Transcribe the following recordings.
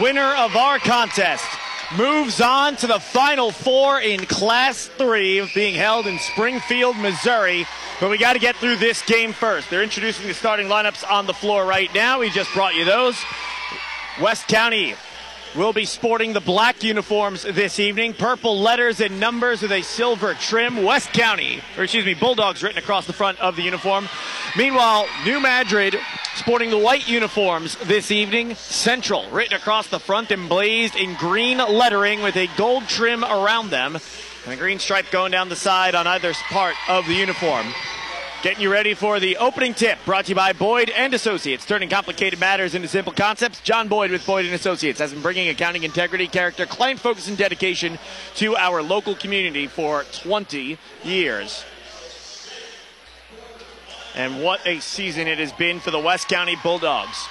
Winner of our contest moves on to the Final Four in Class 3 being held in Springfield, Missouri. But we got to get through this game first. They're introducing the starting lineups on the floor right now. We just brought you those. West County will be sporting the black uniforms this evening. Purple letters and numbers with a silver trim. West County, or excuse me, Bulldogs written across the front of the uniform. Meanwhile, New Madrid sporting the white uniforms this evening. Central written across the front, emblazed in green lettering with a gold trim around them. And a green stripe going down the side on either part of the uniform. Getting you ready for the opening tip brought to you by Boyd and Associates, turning complicated matters into simple concepts. John Boyd with Boyd and Associates has been bringing accounting integrity, character, client focus, and dedication to our local community for 20 years. And what a season it has been for the West County Bulldogs.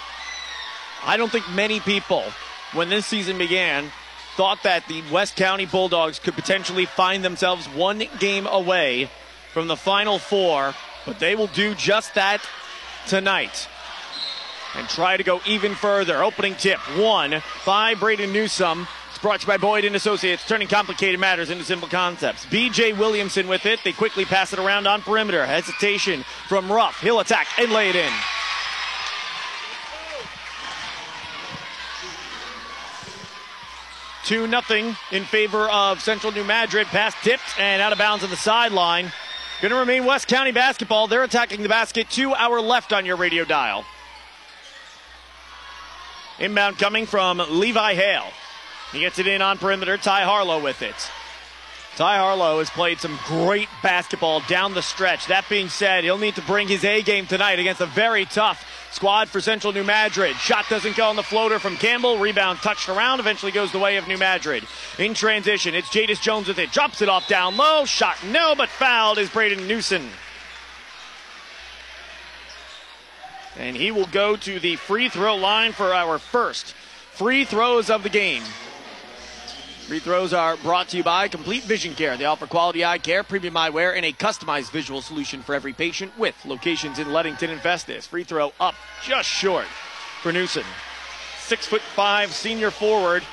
I don't think many people, when this season began, thought that the West County Bulldogs could potentially find themselves one game away from the Final Four but they will do just that tonight and try to go even further. Opening tip one by Braden Newsome. It's brought to you by Boyd and Associates, turning complicated matters into simple concepts. BJ Williamson with it. They quickly pass it around on perimeter. Hesitation from Ruff. He'll attack and lay it in. Two nothing in favor of Central New Madrid. Pass tipped and out of bounds on the sideline. Going to remain West County basketball. They're attacking the basket to our left on your radio dial. Inbound coming from Levi Hale. He gets it in on perimeter. Ty Harlow with it. Ty Harlow has played some great basketball down the stretch. That being said, he'll need to bring his A game tonight against a very tough Squad for Central New Madrid. Shot doesn't go on the floater from Campbell. Rebound touched around. Eventually goes the way of New Madrid. In transition, it's Jadis Jones with it. Drops it off down low. Shot no, but fouled is Braden Newson. And he will go to the free throw line for our first free throws of the game. Free throws are brought to you by Complete Vision Care. They offer quality eye care, premium eyewear, and a customized visual solution for every patient with locations in Leadington and Festus. Free throw up just short for Newsom. Six foot five senior forward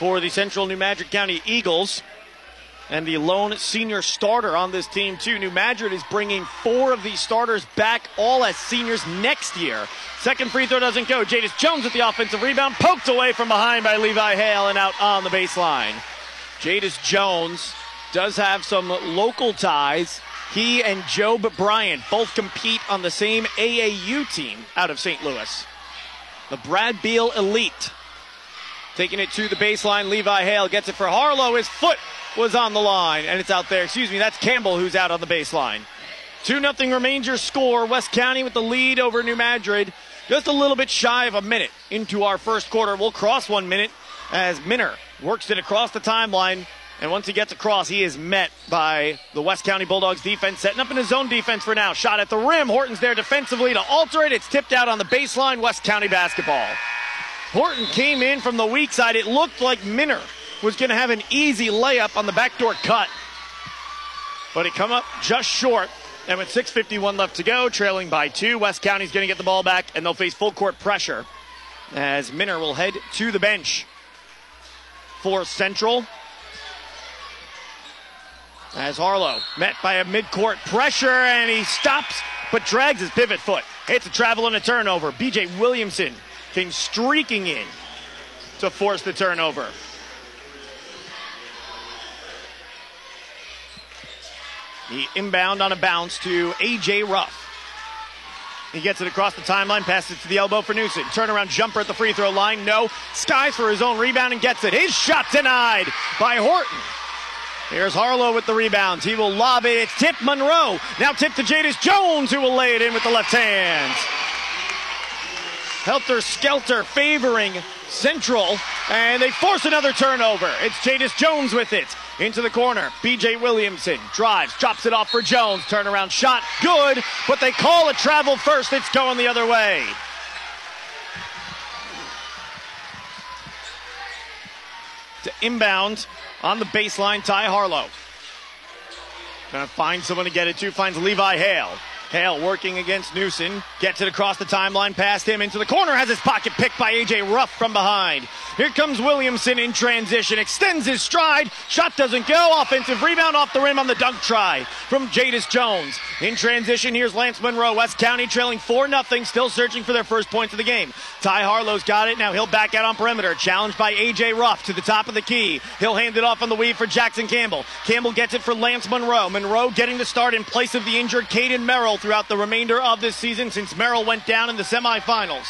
for the Central New Madrid County Eagles. And the lone senior starter on this team, too. New Madrid is bringing four of these starters back, all as seniors next year. Second free throw doesn't go. Jadis Jones with the offensive rebound, poked away from behind by Levi Hale and out on the baseline. Jadis Jones does have some local ties. He and Job Bryant both compete on the same AAU team out of St. Louis. The Brad Beal Elite. Taking it to the baseline, Levi Hale gets it for Harlow. His foot was on the line, and it's out there. Excuse me, that's Campbell who's out on the baseline. 2 0 remains your score. West County with the lead over New Madrid. Just a little bit shy of a minute into our first quarter. We'll cross one minute as Minner works it across the timeline. And once he gets across, he is met by the West County Bulldogs defense, setting up in his own defense for now. Shot at the rim. Horton's there defensively to alter it. It's tipped out on the baseline. West County basketball. Horton came in from the weak side. It looked like Minner was going to have an easy layup on the backdoor cut. But it come up just short. And with 6.51 left to go, trailing by two, West County's going to get the ball back, and they'll face full court pressure as Minner will head to the bench for Central. As Harlow met by a midcourt pressure, and he stops but drags his pivot foot. Hits a travel and a turnover. BJ Williamson came streaking in to force the turnover. The inbound on a bounce to A.J. Ruff. He gets it across the timeline, passes it to the elbow for Newsom. Turnaround jumper at the free throw line. No. Skies for his own rebound and gets it. His shot denied by Horton. Here's Harlow with the rebounds. He will lob it. It's Tip Monroe. Now tip to Jadis Jones, who will lay it in with the left hand. Helter Skelter favoring Central, and they force another turnover. It's Jadis Jones with it into the corner. BJ Williamson drives, drops it off for Jones. Turnaround shot, good, but they call a travel first. It's going the other way. To inbound on the baseline, Ty Harlow. Gonna find someone to get it to, finds Levi Hale. Hale working against Newson. Gets it across the timeline, past him into the corner. Has his pocket picked by A.J. Ruff from behind. Here comes Williamson in transition. Extends his stride. Shot doesn't go. Offensive rebound off the rim on the dunk try from Jadis Jones. In transition, here's Lance Monroe. West County trailing 4 0, still searching for their first points of the game. Ty Harlow's got it. Now he'll back out on perimeter. Challenged by A.J. Ruff to the top of the key. He'll hand it off on the weave for Jackson Campbell. Campbell gets it for Lance Monroe. Monroe getting the start in place of the injured Caden Merrill throughout the remainder of this season since Merrill went down in the semifinals.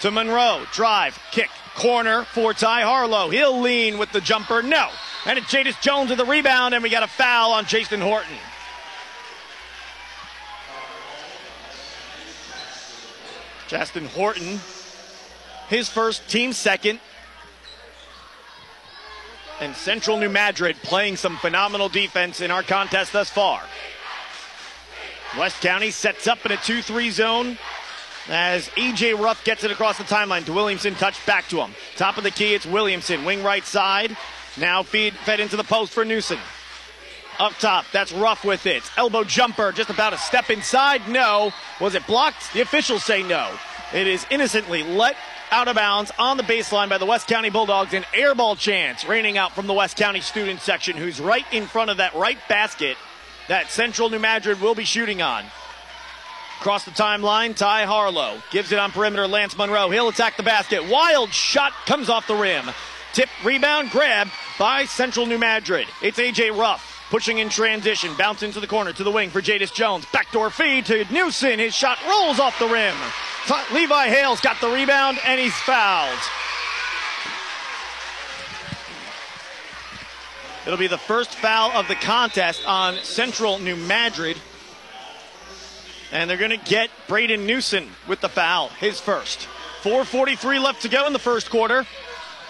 To Monroe, drive, kick, corner for Ty Harlow. He'll lean with the jumper, no. And it's Jadis Jones with the rebound, and we got a foul on Jason Horton. Justin Horton, his first, team second. And Central New Madrid playing some phenomenal defense in our contest thus far. West County sets up in a 2 3 zone as EJ Ruff gets it across the timeline to Williamson, touch back to him. Top of the key, it's Williamson, wing right side. Now feed fed into the post for Newson. Up top, that's Ruff with it. Elbow jumper, just about a step inside. No. Was it blocked? The officials say no. It is innocently let out of bounds on the baseline by the West County Bulldogs. An airball chance raining out from the West County student section, who's right in front of that right basket that Central New Madrid will be shooting on. Across the timeline, Ty Harlow gives it on perimeter. Lance Monroe. He'll attack the basket. Wild shot comes off the rim. Tip, rebound, grab by Central New Madrid. It's AJ Ruff pushing in transition. Bounce into the corner to the wing for Jadis Jones. Backdoor feed to Newson. His shot rolls off the rim. Levi Hale's got the rebound and he's fouled. It'll be the first foul of the contest on Central New Madrid. And they're going to get Braden Newson with the foul, his first. 4.43 left to go in the first quarter.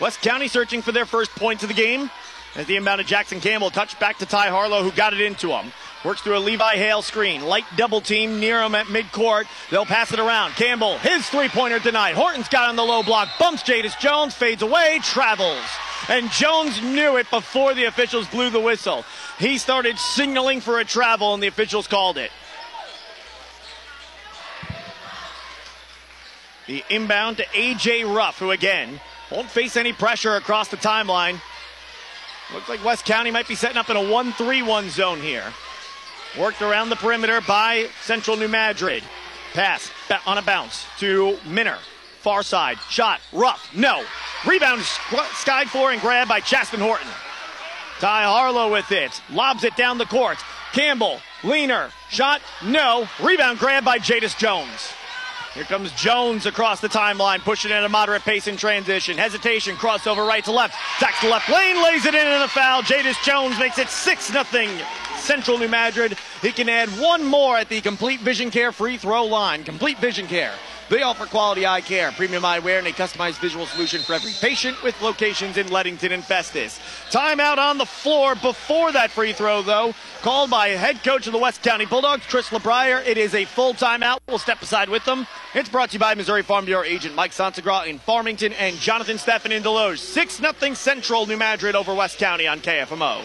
West County searching for their first points of the game. As the inbound of Jackson Campbell touched back to Ty Harlow, who got it into him. Works through a Levi Hale screen. Light double team near him at midcourt. They'll pass it around. Campbell, his three pointer denied. Horton's got on the low block. Bumps Jadis Jones, fades away, travels. And Jones knew it before the officials blew the whistle. He started signaling for a travel, and the officials called it. The inbound to A.J. Ruff, who again won't face any pressure across the timeline. Looks like West County might be setting up in a 1 3 1 zone here. Worked around the perimeter by Central New Madrid. Pass on a bounce to Minner. Far side. Shot. Ruff. No. Rebound skied for and grabbed by Chaston Horton. Ty Harlow with it. Lobs it down the court. Campbell. Leaner. Shot. No. Rebound grabbed by Jadis Jones. Here comes Jones across the timeline, pushing at a moderate pace in transition. Hesitation, crossover right to left. Tacks to left lane, lays it in and a foul. Jadis Jones makes it 6 0 Central New Madrid. He can add one more at the Complete Vision Care free throw line. Complete Vision Care. They offer quality eye care, premium eyewear, and a customized visual solution for every patient with locations in Leadington and Festus. Timeout on the floor before that free throw, though, called by head coach of the West County Bulldogs, Chris LeBrier. It is a full timeout. We'll step aside with them. It's brought to you by Missouri Farm Bureau agent Mike Sansagra in Farmington and Jonathan Steffen in Desloge. 6 0 Central New Madrid over West County on KFMO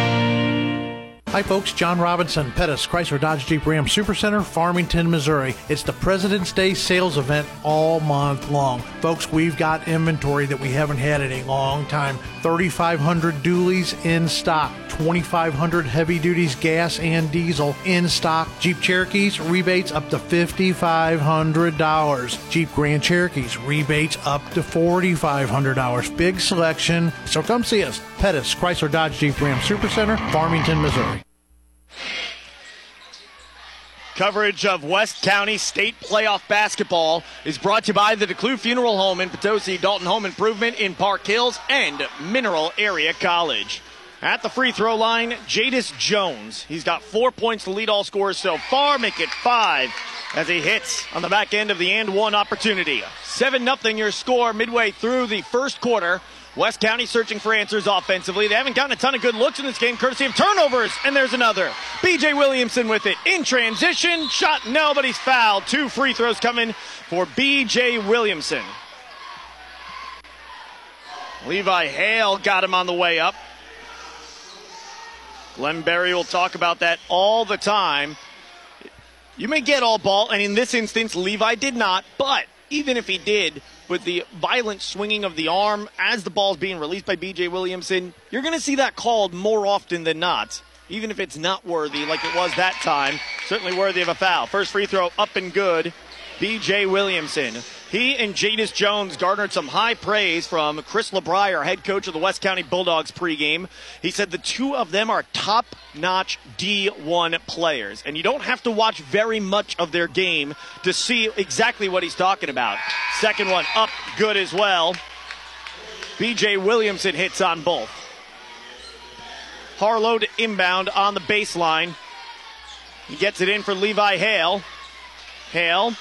Hi, folks. John Robinson, Pettis, Chrysler Dodge Jeep Ram Supercenter, Farmington, Missouri. It's the President's Day sales event all month long. Folks, we've got inventory that we haven't had in a long time 3,500 dualies in stock, 2,500 heavy duties gas and diesel in stock. Jeep Cherokees, rebates up to $5,500. Jeep Grand Cherokees, rebates up to $4,500. Big selection. So come see us. Pettis, Chrysler Dodge Jeep Ram Supercenter, Farmington, Missouri. Coverage of West County State Playoff Basketball is brought to you by the DeClue Funeral Home in Potosi, Dalton Home Improvement in Park Hills, and Mineral Area College. At the free throw line, Jadis Jones. He's got four points to lead all scorers so far, make it five as he hits on the back end of the and one opportunity. 7 0 your score midway through the first quarter. West County searching for answers offensively. They haven't gotten a ton of good looks in this game, courtesy of turnovers. And there's another. BJ Williamson with it in transition. Shot, no, but he's fouled. Two free throws coming for BJ Williamson. Levi Hale got him on the way up. Glenn Berry will talk about that all the time. You may get all ball, and in this instance, Levi did not, but even if he did, with the violent swinging of the arm as the ball is being released by BJ Williamson, you're going to see that called more often than not. Even if it's not worthy, like it was that time, certainly worthy of a foul. First free throw up and good. BJ Williamson. He and Jadis Jones garnered some high praise from Chris LeBrier, head coach of the West County Bulldogs pregame. He said the two of them are top notch D1 players, and you don't have to watch very much of their game to see exactly what he's talking about. Second one up, good as well. BJ Williamson hits on both. Harlow to inbound on the baseline. He gets it in for Levi Hale. Hale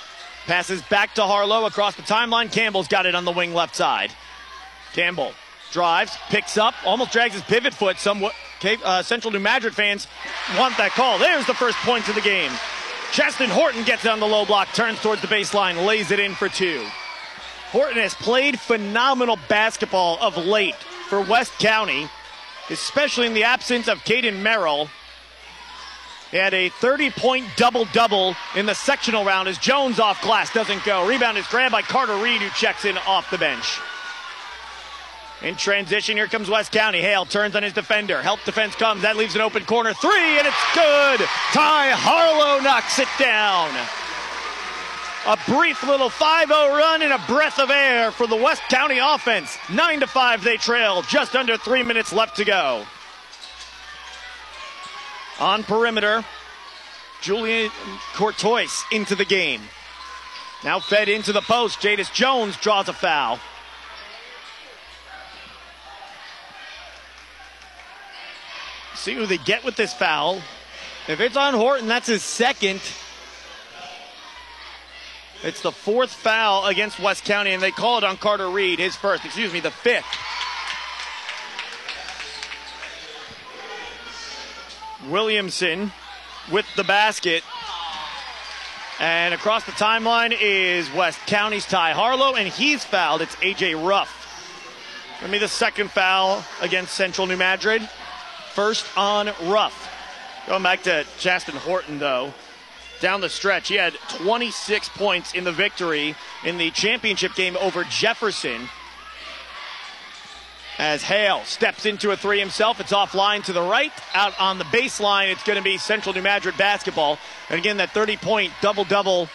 Passes back to Harlow across the timeline. Campbell's got it on the wing left side. Campbell drives, picks up, almost drags his pivot foot. Some uh, Central New Madrid fans want that call. There's the first point of the game. Cheston Horton gets it on the low block, turns towards the baseline, lays it in for two. Horton has played phenomenal basketball of late for West County, especially in the absence of Caden Merrill. Had a 30 point double double in the sectional round as Jones off glass doesn't go. Rebound is grabbed by Carter Reed, who checks in off the bench. In transition, here comes West County. Hale turns on his defender. Help defense comes. That leaves an open corner. Three, and it's good. Ty Harlow knocks it down. A brief little 5 0 run and a breath of air for the West County offense. 9 to 5 they trail. Just under three minutes left to go. On perimeter, Julian Courtois into the game. Now fed into the post. Jadis Jones draws a foul. See who they get with this foul. If it's on Horton, that's his second. It's the fourth foul against West County, and they call it on Carter Reed, his first, excuse me, the fifth. Williamson with the basket. And across the timeline is West County's Ty Harlow, and he's fouled. It's AJ Ruff. Let me the second foul against Central New Madrid. First on Ruff. Going back to Chaston Horton, though. Down the stretch, he had 26 points in the victory in the championship game over Jefferson as Hale steps into a three himself. It's offline to the right. Out on the baseline, it's going to be Central New Madrid basketball. And again, that 30 point double double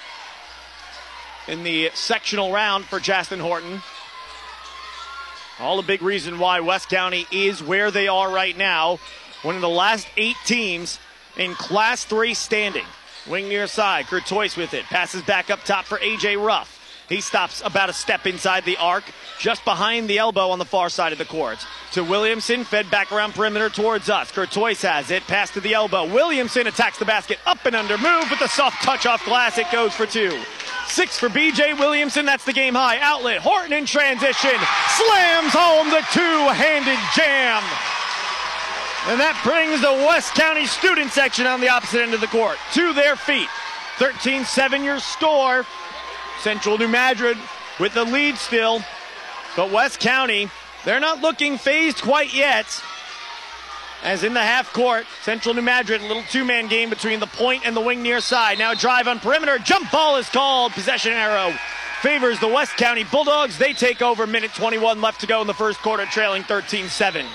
in the sectional round for Chaston Horton. All a big reason why West County is where they are right now. One of the last eight teams in Class 3 standing. Wing near side, Courtois with it. Passes back up top for A.J. Ruff. He stops about a step inside the arc, just behind the elbow on the far side of the court. To Williamson, fed back around perimeter towards us. Courtois has it, pass to the elbow. Williamson attacks the basket, up and under, move with a soft touch off glass. It goes for two. Six for BJ Williamson. That's the game high. Outlet. Horton in transition. Slams home the two handed jam. And that brings the West County student section on the opposite end of the court to their feet. 13 7 your score. Central New Madrid with the lead still. But West County, they're not looking phased quite yet. As in the half court, Central New Madrid, a little two man game between the point and the wing near side. Now drive on perimeter. Jump ball is called. Possession arrow favors the West County Bulldogs. They take over. Minute 21 left to go in the first quarter, trailing 13 7.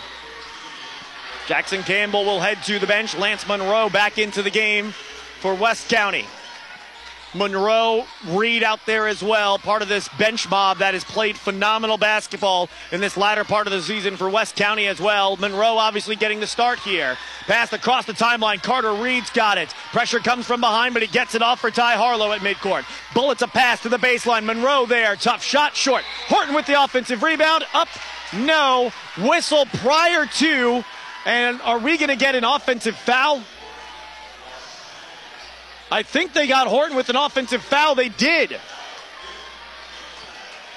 Jackson Campbell will head to the bench. Lance Monroe back into the game for West County. Monroe Reed out there as well, part of this bench mob that has played phenomenal basketball in this latter part of the season for West County as well. Monroe obviously getting the start here. Pass across the timeline. Carter Reed's got it. Pressure comes from behind, but he gets it off for Ty Harlow at midcourt. Bullets a pass to the baseline. Monroe there. Tough shot short. Horton with the offensive rebound. Up. No. Whistle prior to And are we going to get an offensive foul? I think they got Horton with an offensive foul. They did.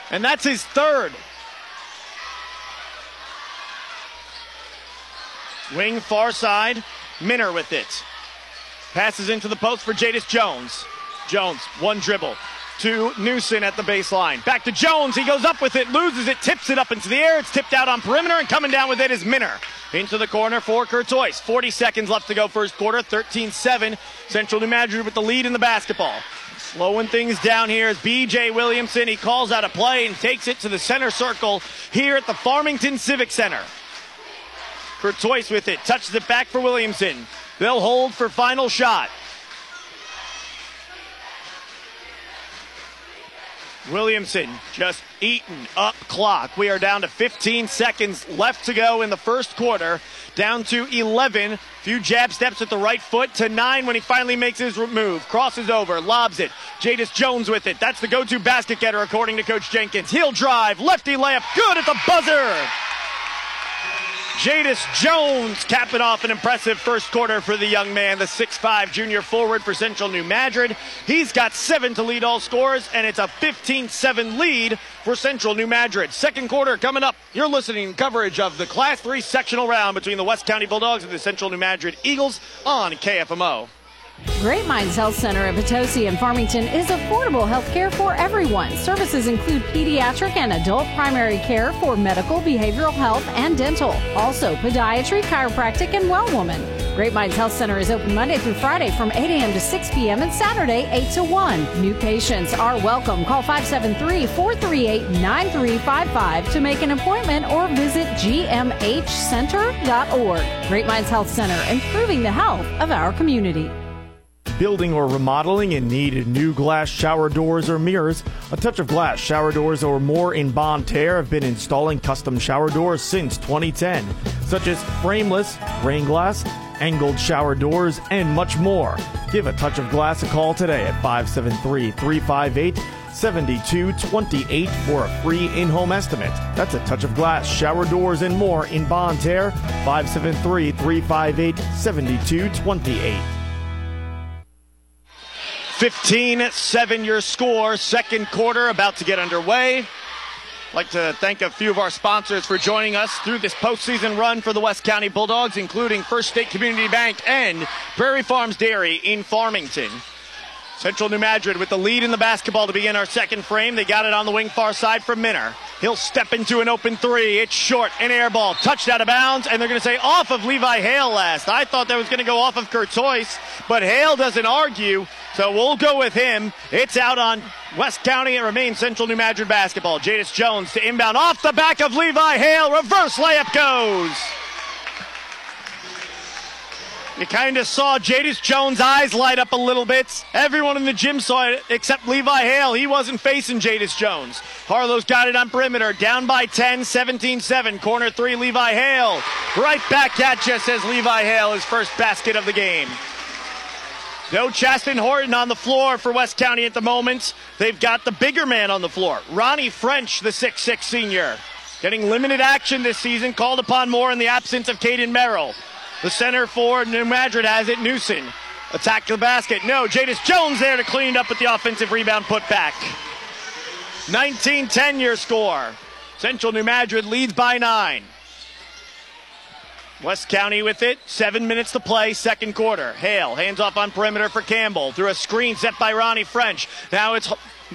And that's his third. Wing far side. Minner with it. Passes into the post for Jadis Jones. Jones, one dribble to Newson at the baseline. Back to Jones. He goes up with it, loses it, tips it up into the air. It's tipped out on perimeter, and coming down with it is Minner. Into the corner for Kurtois. 40 seconds left to go first quarter. 13 7. Central New Madrid with the lead in the basketball. Slowing things down here is BJ Williamson. He calls out a play and takes it to the center circle here at the Farmington Civic Center. Kurtois with it. Touches it back for Williamson. They'll hold for final shot. Williamson just eating up clock. We are down to 15 seconds left to go in the first quarter. Down to 11. Few jab steps at the right foot to nine when he finally makes his move. Crosses over, lobs it. Jadis Jones with it. That's the go-to basket getter according to Coach Jenkins. He'll drive, lefty layup, good at the buzzer. Jadis Jones capping off an impressive first quarter for the young man, the 6'5 junior forward for Central New Madrid. He's got seven to lead all scores, and it's a 15 7 lead for Central New Madrid. Second quarter coming up. You're listening coverage of the Class 3 sectional round between the West County Bulldogs and the Central New Madrid Eagles on KFMO. Great Mines Health Center of Potosi and Farmington is affordable health care for everyone. Services include pediatric and adult primary care for medical, behavioral health, and dental. Also, podiatry, chiropractic, and well woman. Great Mines Health Center is open Monday through Friday from 8 a.m. to 6 p.m. and Saturday 8 to 1. New patients are welcome. Call 573 438 9355 to make an appointment or visit gmhcenter.org. Great Mines Health Center, improving the health of our community building or remodeling and need new glass shower doors or mirrors, A Touch of Glass shower doors or more in Bonne Terre have been installing custom shower doors since 2010, such as frameless, rain glass, angled shower doors, and much more. Give A Touch of Glass a call today at 573 358 7228 for a free in home estimate. That's a touch of glass, shower doors, and more in Bonne Terre, 573 358 7228. 15 7 your score. Second quarter about to get underway. Like to thank a few of our sponsors for joining us through this postseason run for the West County Bulldogs, including First State Community Bank and Prairie Farms Dairy in Farmington. Central New Madrid with the lead in the basketball to begin our second frame. They got it on the wing far side from Minner. He'll step into an open three. It's short, an air ball, touched out of bounds, and they're going to say off of Levi Hale last. I thought that was going to go off of Kurt Kurtois, but Hale doesn't argue. So we'll go with him. It's out on West County. It remains Central New Madrid basketball. Jadis Jones to inbound off the back of Levi Hale. Reverse layup goes. You kind of saw Jadis Jones' eyes light up a little bit. Everyone in the gym saw it except Levi Hale. He wasn't facing Jadis Jones. Harlow's got it on perimeter. Down by 10, 17 7. Corner three, Levi Hale. Right back at you, says Levi Hale, his first basket of the game. No Chaston Horton on the floor for West County at the moment. They've got the bigger man on the floor, Ronnie French, the six-six senior. Getting limited action this season, called upon more in the absence of Caden Merrill. The center for New Madrid has it, Newson. Attack the basket. No, Jadis Jones there to clean it up with the offensive rebound put back. 19 10 your score. Central New Madrid leads by nine. West County with it. Seven minutes to play, second quarter. Hale hands off on perimeter for Campbell through a screen set by Ronnie French. Now it's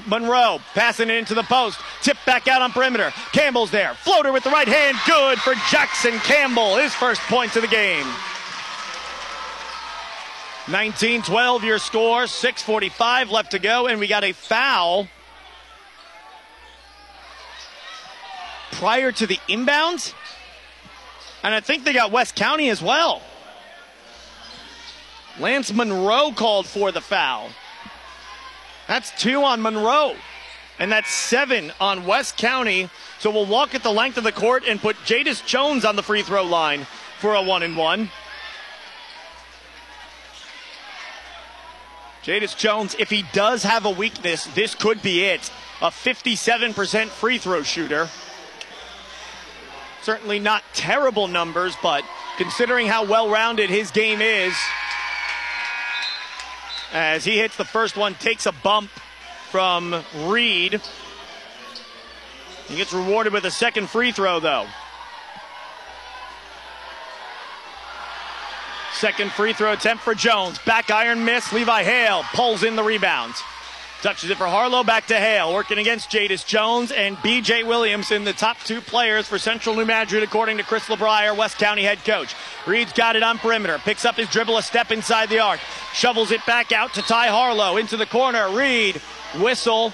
Monroe passing it into the post. Tip back out on perimeter. Campbell's there. Floater with the right hand. Good for Jackson Campbell. His first points of the game. 19 12 your score. 6.45 left to go. And we got a foul prior to the inbounds. And I think they got West County as well. Lance Monroe called for the foul. That's two on Monroe. And that's seven on West County. So we'll walk at the length of the court and put Jadis Jones on the free throw line for a one and one. Jadis Jones, if he does have a weakness, this could be it. A 57% free throw shooter. Certainly not terrible numbers, but considering how well rounded his game is. As he hits the first one, takes a bump from Reed. He gets rewarded with a second free throw, though. Second free throw attempt for Jones. Back iron miss. Levi Hale pulls in the rebounds. Touches it for Harlow. Back to Hale. Working against Jadis Jones and BJ Williamson, the top two players for Central New Madrid, according to Chris LeBrier, West County head coach. Reed's got it on perimeter. Picks up his dribble, a step inside the arc. Shovels it back out to Ty Harlow into the corner. Reed, whistle,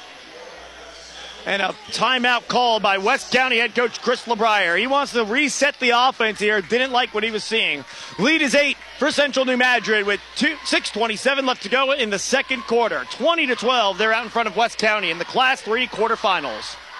and a timeout called by West County head coach Chris LeBrier. He wants to reset the offense here. Didn't like what he was seeing. Lead is eight for Central New Madrid with two, 6:27 left to go in the second quarter. 20 to 12. They're out in front of West County in the Class Three quarterfinals.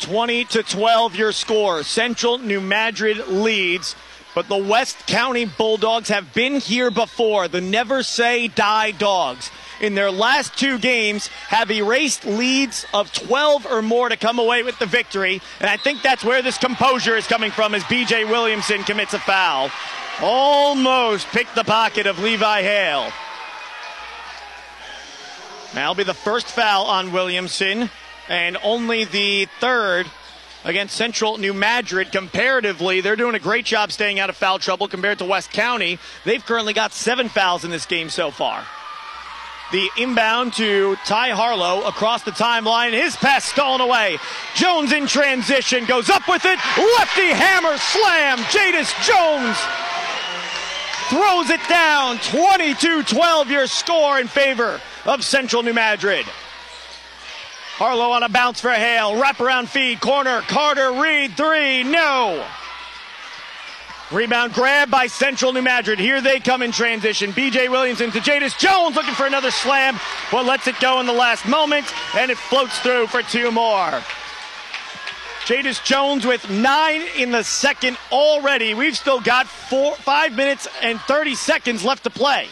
20 to 12 your score. Central New Madrid leads, but the West County Bulldogs have been here before. The never say die dogs. In their last two games, have erased leads of 12 or more to come away with the victory. And I think that's where this composure is coming from as BJ Williamson commits a foul. Almost picked the pocket of Levi Hale. That'll be the first foul on Williamson and only the third against Central New Madrid. Comparatively, they're doing a great job staying out of foul trouble compared to West County. They've currently got seven fouls in this game so far. The inbound to Ty Harlow across the timeline. His pass stolen away. Jones in transition goes up with it. Lefty hammer slam. Jadis Jones throws it down. 22 12 your score in favor of Central New Madrid. Harlow on a bounce for Hale. Wraparound feed. Corner. Carter Reed. Three. No. Rebound grab by Central New Madrid. Here they come in transition. BJ Williamson to Jadis Jones looking for another slam, but lets it go in the last moment, and it floats through for two more. Jadis Jones with nine in the second already. We've still got four, five minutes and 30 seconds left to play.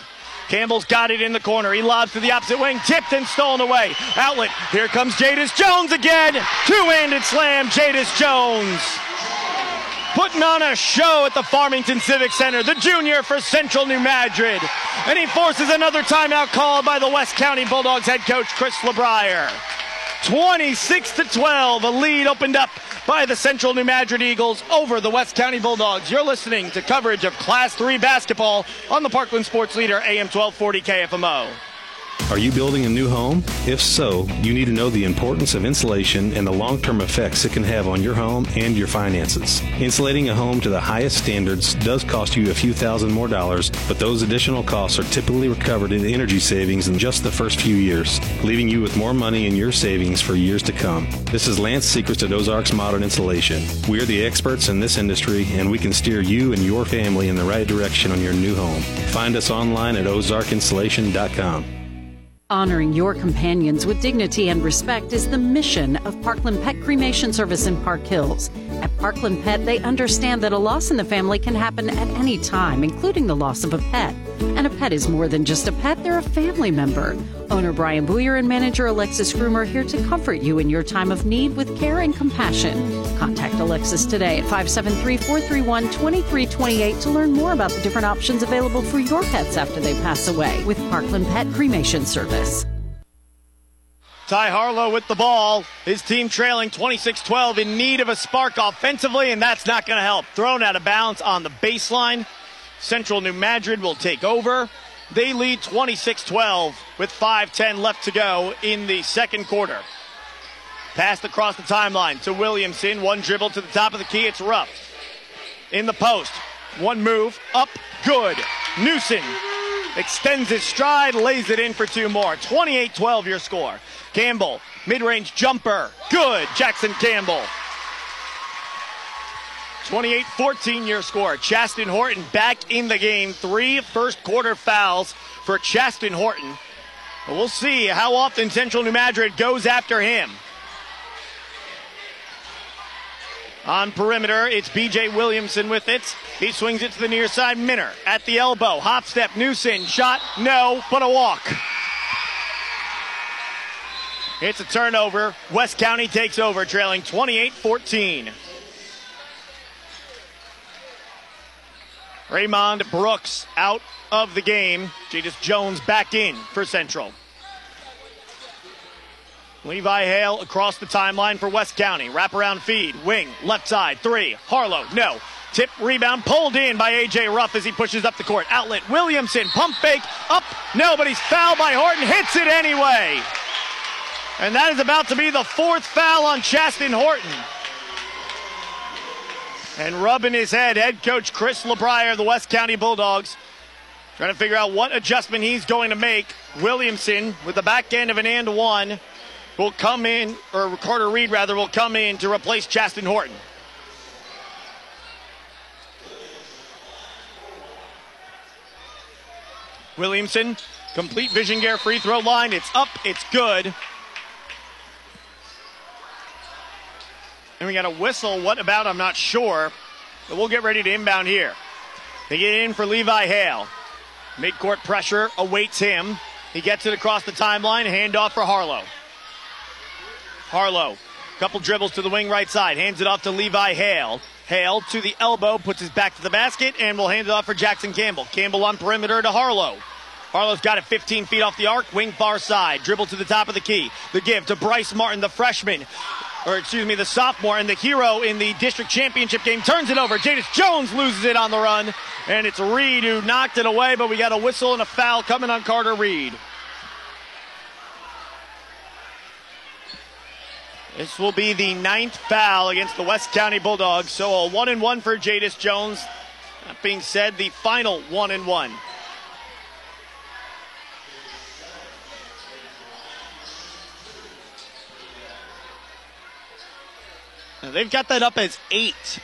Campbell's got it in the corner. He lobs to the opposite wing, tipped and stolen away. Outlet. Here comes Jadis Jones again. Two-handed slam, Jadis Jones. Putting on a show at the Farmington Civic Center, the junior for Central New Madrid. And he forces another timeout called by the West County Bulldogs head coach Chris LeBrier. 26 to 12, a lead opened up by the Central New Madrid Eagles over the West County Bulldogs. You're listening to coverage of Class 3 basketball on the Parkland Sports Leader AM 1240 KFMO. Are you building a new home? If so, you need to know the importance of insulation and the long term effects it can have on your home and your finances. Insulating a home to the highest standards does cost you a few thousand more dollars, but those additional costs are typically recovered in energy savings in just the first few years, leaving you with more money in your savings for years to come. This is Lance Secrets at Ozarks Modern Insulation. We are the experts in this industry, and we can steer you and your family in the right direction on your new home. Find us online at ozarkinsulation.com. Honoring your companions with dignity and respect is the mission of Parkland Pet Cremation Service in Park Hills. At Parkland Pet, they understand that a loss in the family can happen at any time, including the loss of a pet. And a pet is more than just a pet, they're a family member. Owner Brian Booyer and manager Alexis Groomer here to comfort you in your time of need with care and compassion. Contact Alexis today at 573 431 2328 to learn more about the different options available for your pets after they pass away with Parkland Pet Cremation Service. Ty Harlow with the ball. His team trailing 26 12 in need of a spark offensively, and that's not going to help. Thrown out of bounds on the baseline. Central New Madrid will take over. They lead 26 12 with 5.10 left to go in the second quarter. Passed across the timeline to Williamson. One dribble to the top of the key. It's Ruff. In the post. One move. Up. Good. Newson extends his stride, lays it in for two more. 28 12 your score. Campbell, mid range jumper. Good. Jackson Campbell. 28 14 your score. Chaston Horton back in the game. Three first quarter fouls for Chaston Horton. We'll see how often Central New Madrid goes after him. On perimeter, it's BJ Williamson with it. He swings it to the near side. Minner at the elbow. Hop step. Newson. Shot. No, but a walk. It's a turnover. West County takes over, trailing 28 14. Raymond Brooks out of the game. Jadis Jones back in for Central. Levi Hale across the timeline for West County. Wraparound feed, wing, left side, three. Harlow, no. Tip, rebound, pulled in by A.J. Ruff as he pushes up the court. Outlet, Williamson, pump fake, up, no, but he's fouled by Horton, hits it anyway. And that is about to be the fourth foul on Chaston Horton. And rubbing his head, head coach Chris LeBrier, of the West County Bulldogs, trying to figure out what adjustment he's going to make. Williamson, with the back end of an and one, will come in, or Carter Reed rather, will come in to replace Chaston Horton. Williamson, Complete Vision Care free throw line. It's up, it's good. And we got a whistle. What about? I'm not sure. But we'll get ready to inbound here. They get in for Levi Hale. Midcourt pressure awaits him. He gets it across the timeline. Handoff for Harlow. Harlow, couple dribbles to the wing right side. Hands it off to Levi Hale. Hale to the elbow, puts his back to the basket, and will hand it off for Jackson Campbell. Campbell on perimeter to Harlow. Harlow's got it 15 feet off the arc, wing far side. Dribble to the top of the key. The give to Bryce Martin, the freshman or excuse me, the sophomore and the hero in the district championship game turns it over. Jadis Jones loses it on the run, and it's Reed who knocked it away, but we got a whistle and a foul coming on Carter Reed. This will be the ninth foul against the West County Bulldogs. So a one and one for Jadis Jones. That being said, the final one and one. They've got that up as eight.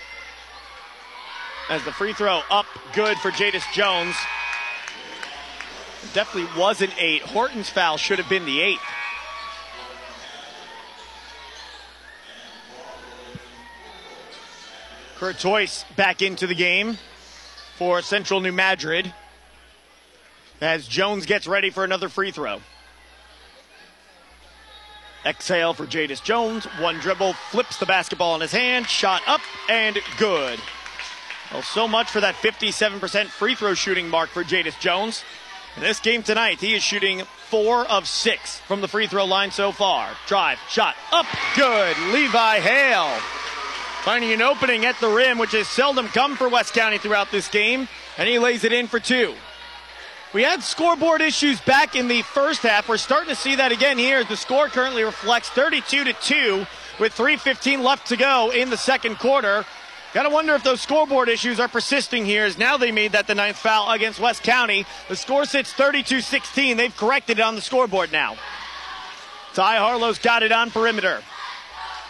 As the free throw up good for Jadis Jones. Definitely was an eight. Horton's foul should have been the eighth. Curtois back into the game for Central New Madrid as Jones gets ready for another free throw. Exhale for Jadis Jones. One dribble, flips the basketball in his hand, shot up and good. Well, so much for that 57% free throw shooting mark for Jadis Jones. In this game tonight, he is shooting four of six from the free throw line so far. Drive, shot, up, good. Levi Hale finding an opening at the rim, which has seldom come for West County throughout this game, and he lays it in for two. We had scoreboard issues back in the first half. We're starting to see that again here. The score currently reflects 32 to 2 with 3.15 left to go in the second quarter. Gotta wonder if those scoreboard issues are persisting here as now they made that the ninth foul against West County. The score sits 32 16. They've corrected it on the scoreboard now. Ty Harlow's got it on perimeter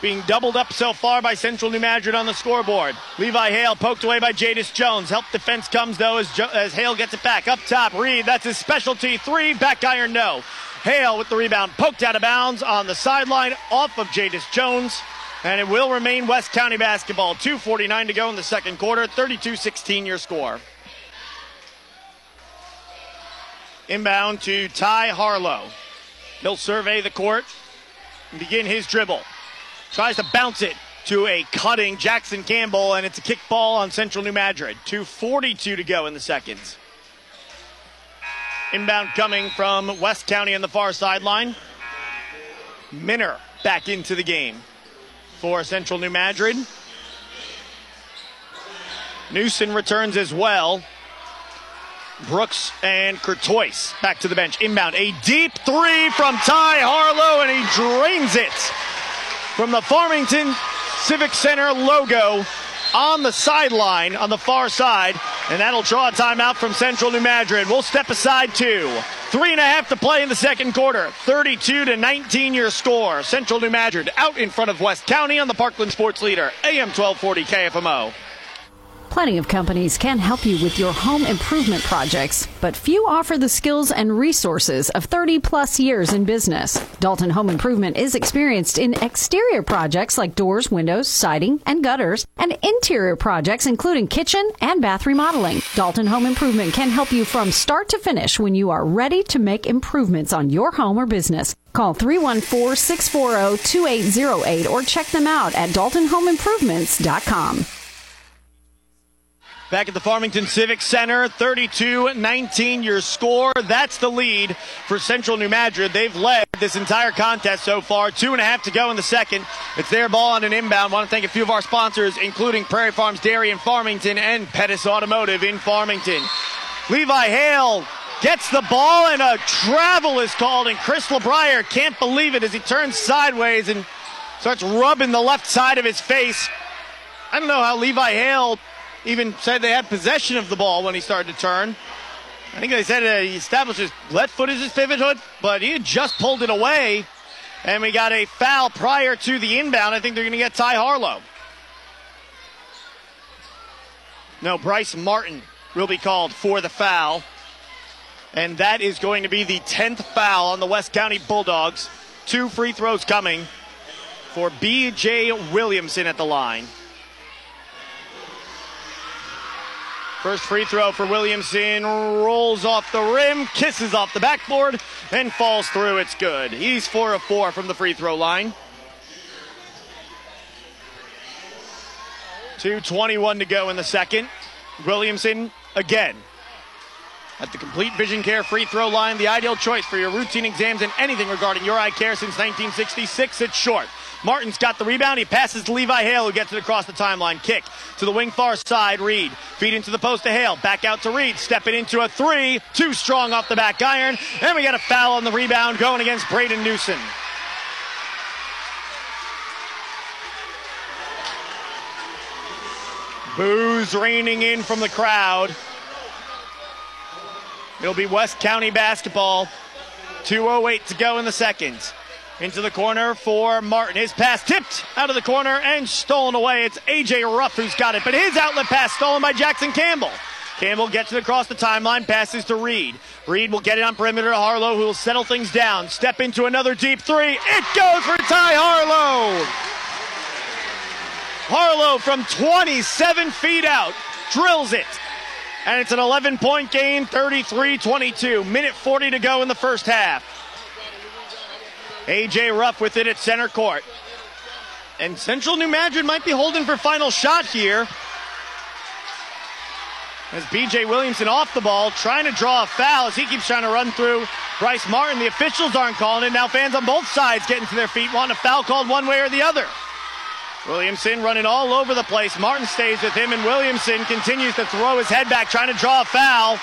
being doubled up so far by Central New Madrid on the scoreboard. Levi Hale poked away by Jadis Jones. Help defense comes though as, jo- as Hale gets it back. Up top, Reed, that's his specialty. Three, back iron, no. Hale with the rebound, poked out of bounds on the sideline off of Jadis Jones. And it will remain West County basketball. 2.49 to go in the second quarter. 32 16 your score. Inbound to Ty Harlow. He'll survey the court and begin his dribble. Tries to bounce it to a cutting Jackson Campbell, and it's a kick ball on Central New Madrid. 2.42 to go in the seconds. Inbound coming from West County on the far sideline. Minner back into the game for Central New Madrid. Newson returns as well. Brooks and Curtois back to the bench. Inbound, a deep three from Ty Harlow, and he drains it from the Farmington Civic Center logo on the sideline on the far side, and that'll draw a timeout from Central New Madrid. We'll step aside two. Three and a half to play in the second quarter. 32 to 19 your score. Central New Madrid out in front of West County on the Parkland Sports Leader, AM 1240 KFMO. Plenty of companies can help you with your home improvement projects, but few offer the skills and resources of 30 plus years in business. Dalton Home Improvement is experienced in exterior projects like doors, windows, siding, and gutters, and interior projects including kitchen and bath remodeling. Dalton Home Improvement can help you from start to finish when you are ready to make improvements on your home or business. Call 314 640 2808 or check them out at daltonhomeimprovements.com. Back at the Farmington Civic Center, 32 19 your score. That's the lead for Central New Madrid. They've led this entire contest so far. Two and a half to go in the second. It's their ball on an inbound. Want to thank a few of our sponsors, including Prairie Farms Dairy in Farmington and Pettis Automotive in Farmington. Levi Hale gets the ball, and a travel is called, and Chris LeBrier can't believe it as he turns sideways and starts rubbing the left side of his face. I don't know how Levi Hale even said they had possession of the ball when he started to turn. I think they said he established his left foot as his pivot foot, but he just pulled it away. And we got a foul prior to the inbound. I think they're going to get Ty Harlow. No, Bryce Martin will be called for the foul. And that is going to be the 10th foul on the West County Bulldogs. Two free throws coming for B.J. Williamson at the line. First free throw for Williamson rolls off the rim, kisses off the backboard, and falls through. It's good. He's 4 of 4 from the free throw line. 2.21 to go in the second. Williamson again at the Complete Vision Care free throw line, the ideal choice for your routine exams and anything regarding your eye care since 1966. It's short. Martin's got the rebound. He passes to Levi Hale, who gets it across the timeline. Kick to the wing far side. Reed feed into the post to Hale. Back out to Reed. Stepping into a three. Too strong off the back iron. And we got a foul on the rebound going against Braden Newsom. Boos raining in from the crowd. It'll be West County basketball. 2.08 to go in the second. Into the corner for Martin. His pass tipped out of the corner and stolen away. It's A.J. Ruff who's got it, but his outlet pass stolen by Jackson Campbell. Campbell gets it across the timeline, passes to Reed. Reed will get it on perimeter to Harlow, who will settle things down. Step into another deep three. It goes for Ty Harlow. Harlow from 27 feet out drills it. And it's an 11 point game, 33 22. Minute 40 to go in the first half. AJ Ruff with it at center court. And Central New Madrid might be holding for final shot here. As BJ Williamson off the ball, trying to draw a foul as he keeps trying to run through Bryce Martin. The officials aren't calling it. Now fans on both sides getting to their feet, wanting a foul called one way or the other. Williamson running all over the place. Martin stays with him, and Williamson continues to throw his head back, trying to draw a foul.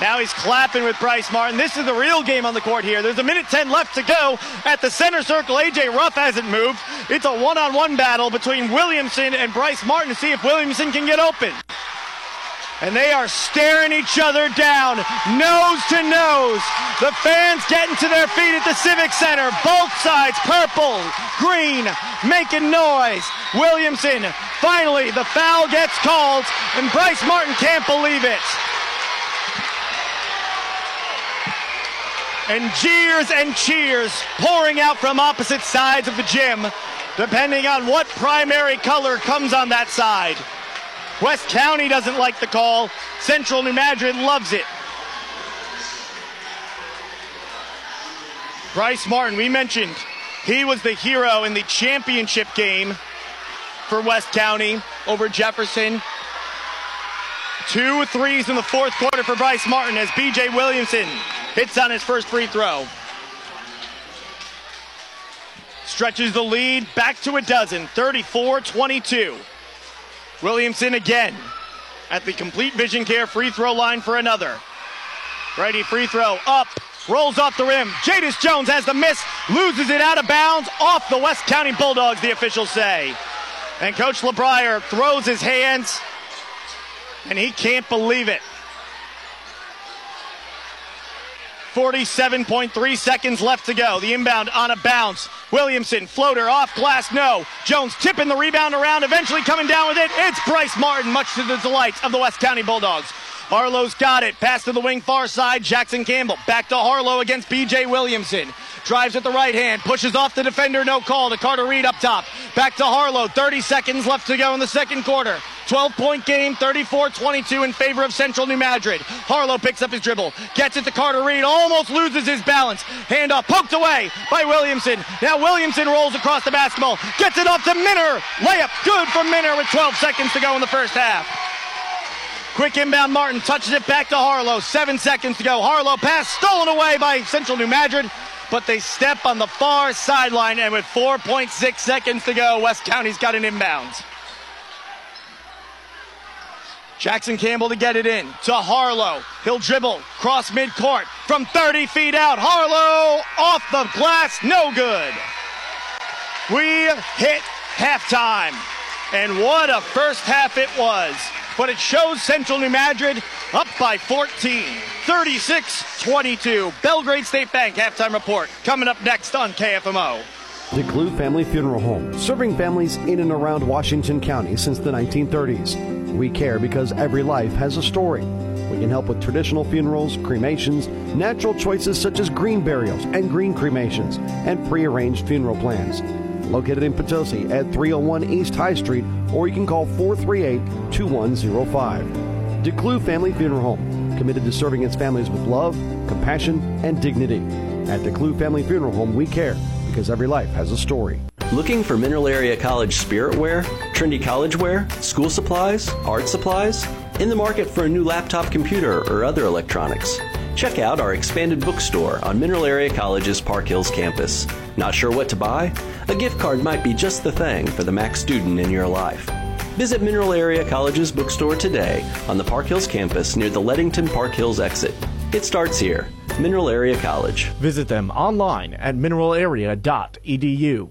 Now he's clapping with Bryce Martin. This is the real game on the court here. There's a minute 10 left to go at the center circle. AJ Ruff hasn't moved. It's a one on one battle between Williamson and Bryce Martin to see if Williamson can get open. And they are staring each other down, nose to nose. The fans getting to their feet at the Civic Center. Both sides, purple, green, making noise. Williamson, finally, the foul gets called, and Bryce Martin can't believe it. And jeers and cheers pouring out from opposite sides of the gym, depending on what primary color comes on that side. West County doesn't like the call. Central New Madrid loves it. Bryce Martin, we mentioned he was the hero in the championship game for West County over Jefferson. Two threes in the fourth quarter for Bryce Martin as BJ Williamson hits on his first free throw. Stretches the lead back to a dozen, 34 22. Williamson again at the complete vision care free throw line for another. Righty free throw up, rolls off the rim. Jadis Jones has the miss, loses it out of bounds off the West County Bulldogs, the officials say. And Coach LeBrier throws his hands, and he can't believe it. 47.3 seconds left to go. The inbound on a bounce. Williamson, floater off glass, no. Jones tipping the rebound around, eventually coming down with it. It's Bryce Martin, much to the delight of the West County Bulldogs. Harlow's got it. Pass to the wing far side. Jackson Campbell. Back to Harlow against BJ Williamson. Drives at the right hand. Pushes off the defender. No call to Carter Reed up top. Back to Harlow. 30 seconds left to go in the second quarter. 12 point game. 34 22 in favor of Central New Madrid. Harlow picks up his dribble. Gets it to Carter Reed. Almost loses his balance. Handoff poked away by Williamson. Now Williamson rolls across the basketball. Gets it off to Minner. Layup good for Minner with 12 seconds to go in the first half. Quick inbound, Martin touches it back to Harlow. Seven seconds to go. Harlow pass stolen away by Central New Madrid, but they step on the far sideline, and with 4.6 seconds to go, West County's got an inbound. Jackson Campbell to get it in to Harlow. He'll dribble cross midcourt from 30 feet out. Harlow off the glass, no good. We hit halftime, and what a first half it was but it shows Central New Madrid up by 14, 36 22. Belgrade State Bank halftime report coming up next on KFMO. DeClue Family Funeral Home, serving families in and around Washington County since the 1930s. We care because every life has a story. We can help with traditional funerals, cremations, natural choices such as green burials and green cremations, and prearranged funeral plans located in Potosi at 301 East High Street, or you can call 438 2105. DeClue Family Funeral Home, committed to serving its families with love, compassion, and dignity. At DeClue Family Funeral Home, we care because every life has a story. Looking for Mineral Area College spirit wear, trendy college wear, school supplies, art supplies? In the market for a new laptop computer or other electronics? Check out our expanded bookstore on Mineral Area College's Park Hills campus. Not sure what to buy? A gift card might be just the thing for the Mac student in your life. Visit Mineral Area College's bookstore today on the Park Hills campus near the Leadington Park Hills exit. It starts here. Mineral Area College. Visit them online at mineralarea.edu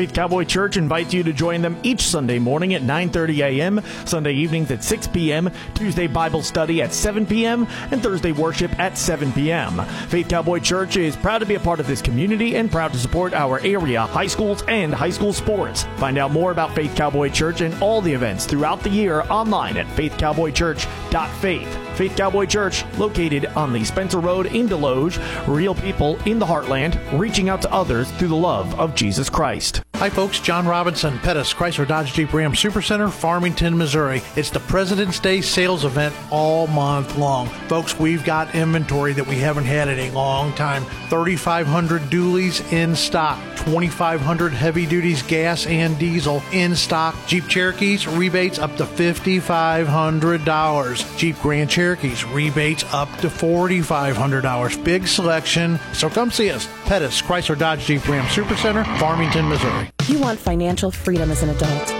Faith Cowboy Church invites you to join them each Sunday morning at 9:30 a.m., Sunday evenings at 6 p.m., Tuesday Bible study at 7 p.m., and Thursday worship at 7 p.m. Faith Cowboy Church is proud to be a part of this community and proud to support our area high schools and high school sports. Find out more about Faith Cowboy Church and all the events throughout the year online at faithcowboychurch.faith. Faith Cowboy Church, located on the Spencer Road in Desloge, real people in the heartland, reaching out to others through the love of Jesus Christ. Hi, folks. John Robinson, Pettis, Chrysler Dodge Jeep Ram Supercenter, Farmington, Missouri. It's the President's Day sales event all month long. Folks, we've got inventory that we haven't had in a long time. 3,500 dualies in stock, 2,500 heavy duties gas and diesel in stock. Jeep Cherokees rebates up to $5,500. Jeep Grand Cherokees rebates up to $4,500. Big selection. So come see us. Pettis, Chrysler Dodge Jeep Ram Supercenter, Farmington, Missouri. You want financial freedom as an adult.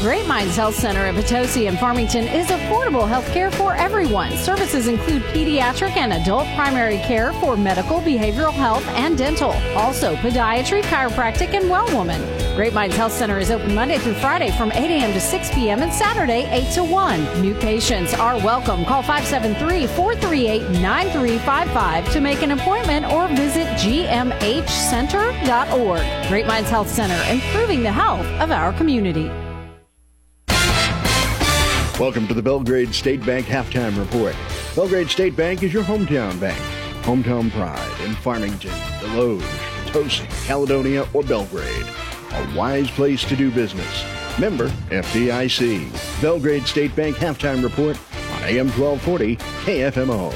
Great Mines Health Center in Potosi and Farmington is affordable health care for everyone. Services include pediatric and adult primary care for medical, behavioral health, and dental. Also, podiatry, chiropractic, and well woman. Great Mines Health Center is open Monday through Friday from 8 a.m. to 6 p.m. and Saturday 8 to 1. New patients are welcome. Call 573 438 9355 to make an appointment or visit gmhcenter.org. Great Mines Health Center, improving the health of our community. Welcome to the Belgrade State Bank Halftime Report. Belgrade State Bank is your hometown bank. Hometown pride in Farmington, Desloge, Potosi, Caledonia, or Belgrade. A wise place to do business. Member FDIC. Belgrade State Bank halftime report on AM 1240 KFMO.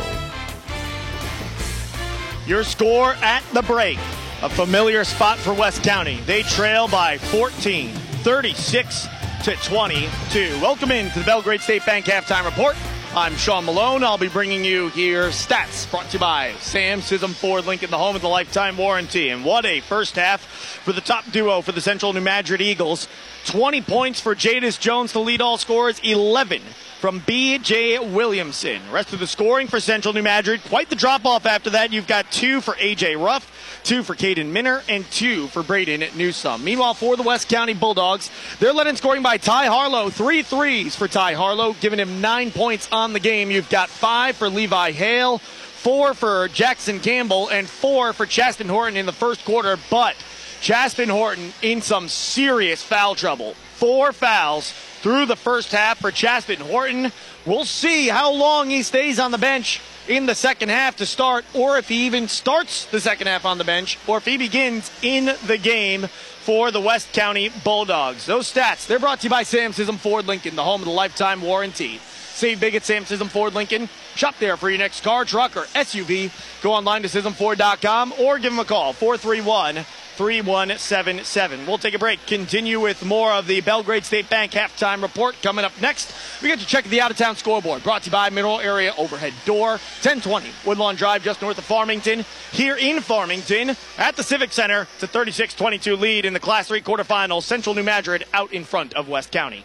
Your score at the break. A familiar spot for West County. They trail by 14, 36 to 22. Welcome into the Belgrade State Bank halftime report. I'm Sean Malone. I'll be bringing you here stats brought to you by Sam Sism Ford Lincoln, the home of the lifetime warranty. And what a first half for the top duo for the Central New Madrid Eagles. 20 points for Jadis Jones to lead all scores, 11 from B.J. Williamson. Rest of the scoring for Central New Madrid. Quite the drop off after that. You've got two for A.J. Ruff, two for Caden Minner, and two for Braden Newsome. Meanwhile, for the West County Bulldogs, they're led in scoring by Ty Harlow. Three threes for Ty Harlow, giving him nine points on the game. You've got five for Levi Hale, four for Jackson Campbell, and four for Chaston Horton in the first quarter. But Chaston Horton in some serious foul trouble. Four fouls through the first half for Chaston Horton. We'll see how long he stays on the bench in the second half to start, or if he even starts the second half on the bench, or if he begins in the game for the West County Bulldogs. Those stats, they're brought to you by Sam Sism Ford Lincoln, the home of the lifetime warranty. Save big at Sam Sism Ford Lincoln. Shop there for your next car, truck, or SUV. Go online to SismFord.com or give them a call, 431 3177. We'll take a break. Continue with more of the Belgrade State Bank halftime report coming up next. We get to check the out of town scoreboard brought to you by Mineral Area Overhead Door, 1020 Woodlawn Drive, just north of Farmington. Here in Farmington at the Civic Center, it's a 36 22 lead in the Class 3 quarterfinals. Central New Madrid out in front of West County.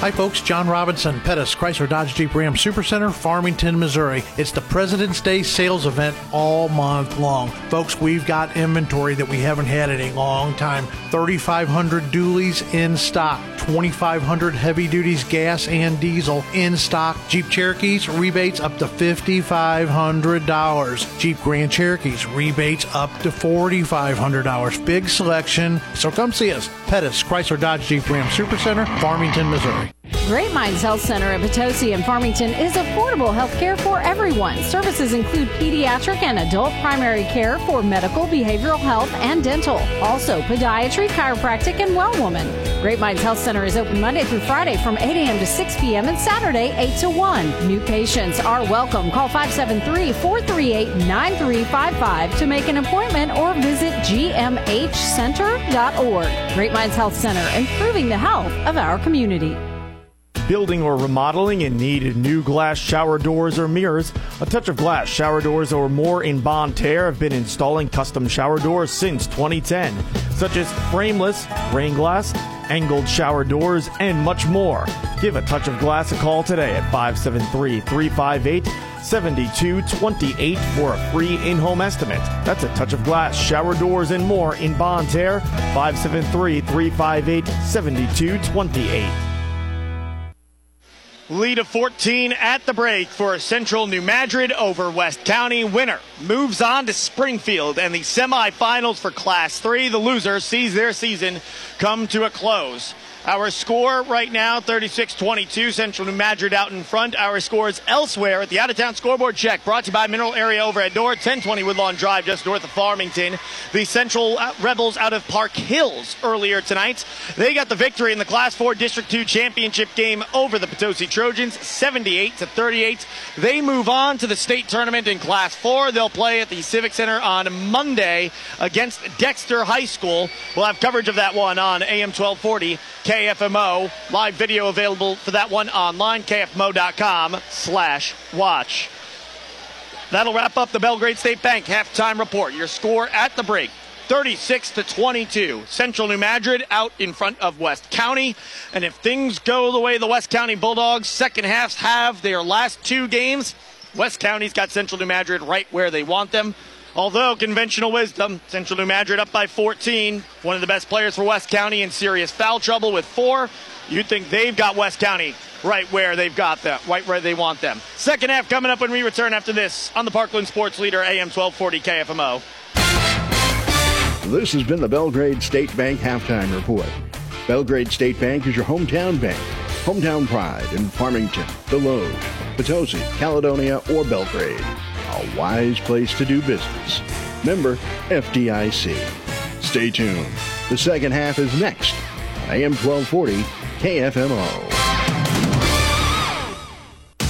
Hi, folks. John Robinson, Pettis, Chrysler Dodge Jeep Ram Supercenter, Farmington, Missouri. It's the President's Day sales event all month long. Folks, we've got inventory that we haven't had in a long time. 3,500 dualies in stock, 2,500 heavy duties gas and diesel in stock. Jeep Cherokees, rebates up to $5,500. Jeep Grand Cherokees, rebates up to $4,500. Big selection. So come see us. Pettis, Chrysler Dodge Jeep Ram Supercenter, Farmington, Missouri. Great Mines Health Center at Potosi and Farmington is affordable health care for everyone. Services include pediatric and adult primary care for medical, behavioral health, and dental. Also, podiatry, chiropractic, and well woman. Great Mines Health Center is open Monday through Friday from 8 a.m. to 6 p.m. and Saturday 8 to 1. New patients are welcome. Call 573 438 9355 to make an appointment or visit gmhcenter.org. Great Mines Health Center, improving the health of our community building or remodeling and need new glass shower doors or mirrors, a touch of glass shower doors or more in Bonne Terre have been installing custom shower doors since 2010, such as frameless, rain glass, angled shower doors, and much more. Give a touch of glass a call today at 573 358 7228 for a free in home estimate. That's a touch of glass, shower doors, and more in Bonne Terre, 573 358 7228. Lead of 14 at the break for Central New Madrid over West County. Winner moves on to Springfield and the semifinals for Class 3. The loser sees their season come to a close. Our score right now, 36-22, Central New Madrid out in front. Our scores elsewhere at the out-of-town scoreboard check, brought to you by Mineral Area Overhead Door, 1020 Woodlawn Drive, just north of Farmington. The Central uh, Rebels out of Park Hills earlier tonight. They got the victory in the Class 4 District 2 championship game over the Potosi Trojans, 78 to 38. They move on to the state tournament in Class 4. They'll play at the Civic Center on Monday against Dexter High School. We'll have coverage of that one on AM 1240. KFMO. Live video available for that one online, kfmo.com slash watch. That'll wrap up the Belgrade State Bank halftime report. Your score at the break. 36 to 22. Central New Madrid out in front of West County. And if things go the way the West County Bulldogs second halves have their last two games, West County's got Central New Madrid right where they want them. Although conventional wisdom, Central New Madrid up by 14. One of the best players for West County in serious foul trouble with four. You'd think they've got West County right where they've got them, right where they want them. Second half coming up when we return after this on the Parkland Sports Leader AM 1240 KFMO. This has been the Belgrade State Bank Halftime Report. Belgrade State Bank is your hometown bank. Hometown pride in Farmington, Desloge, Potosi, Caledonia, or Belgrade. A wise place to do business. Member FDIC. Stay tuned. The second half is next on AM 1240 KFMO.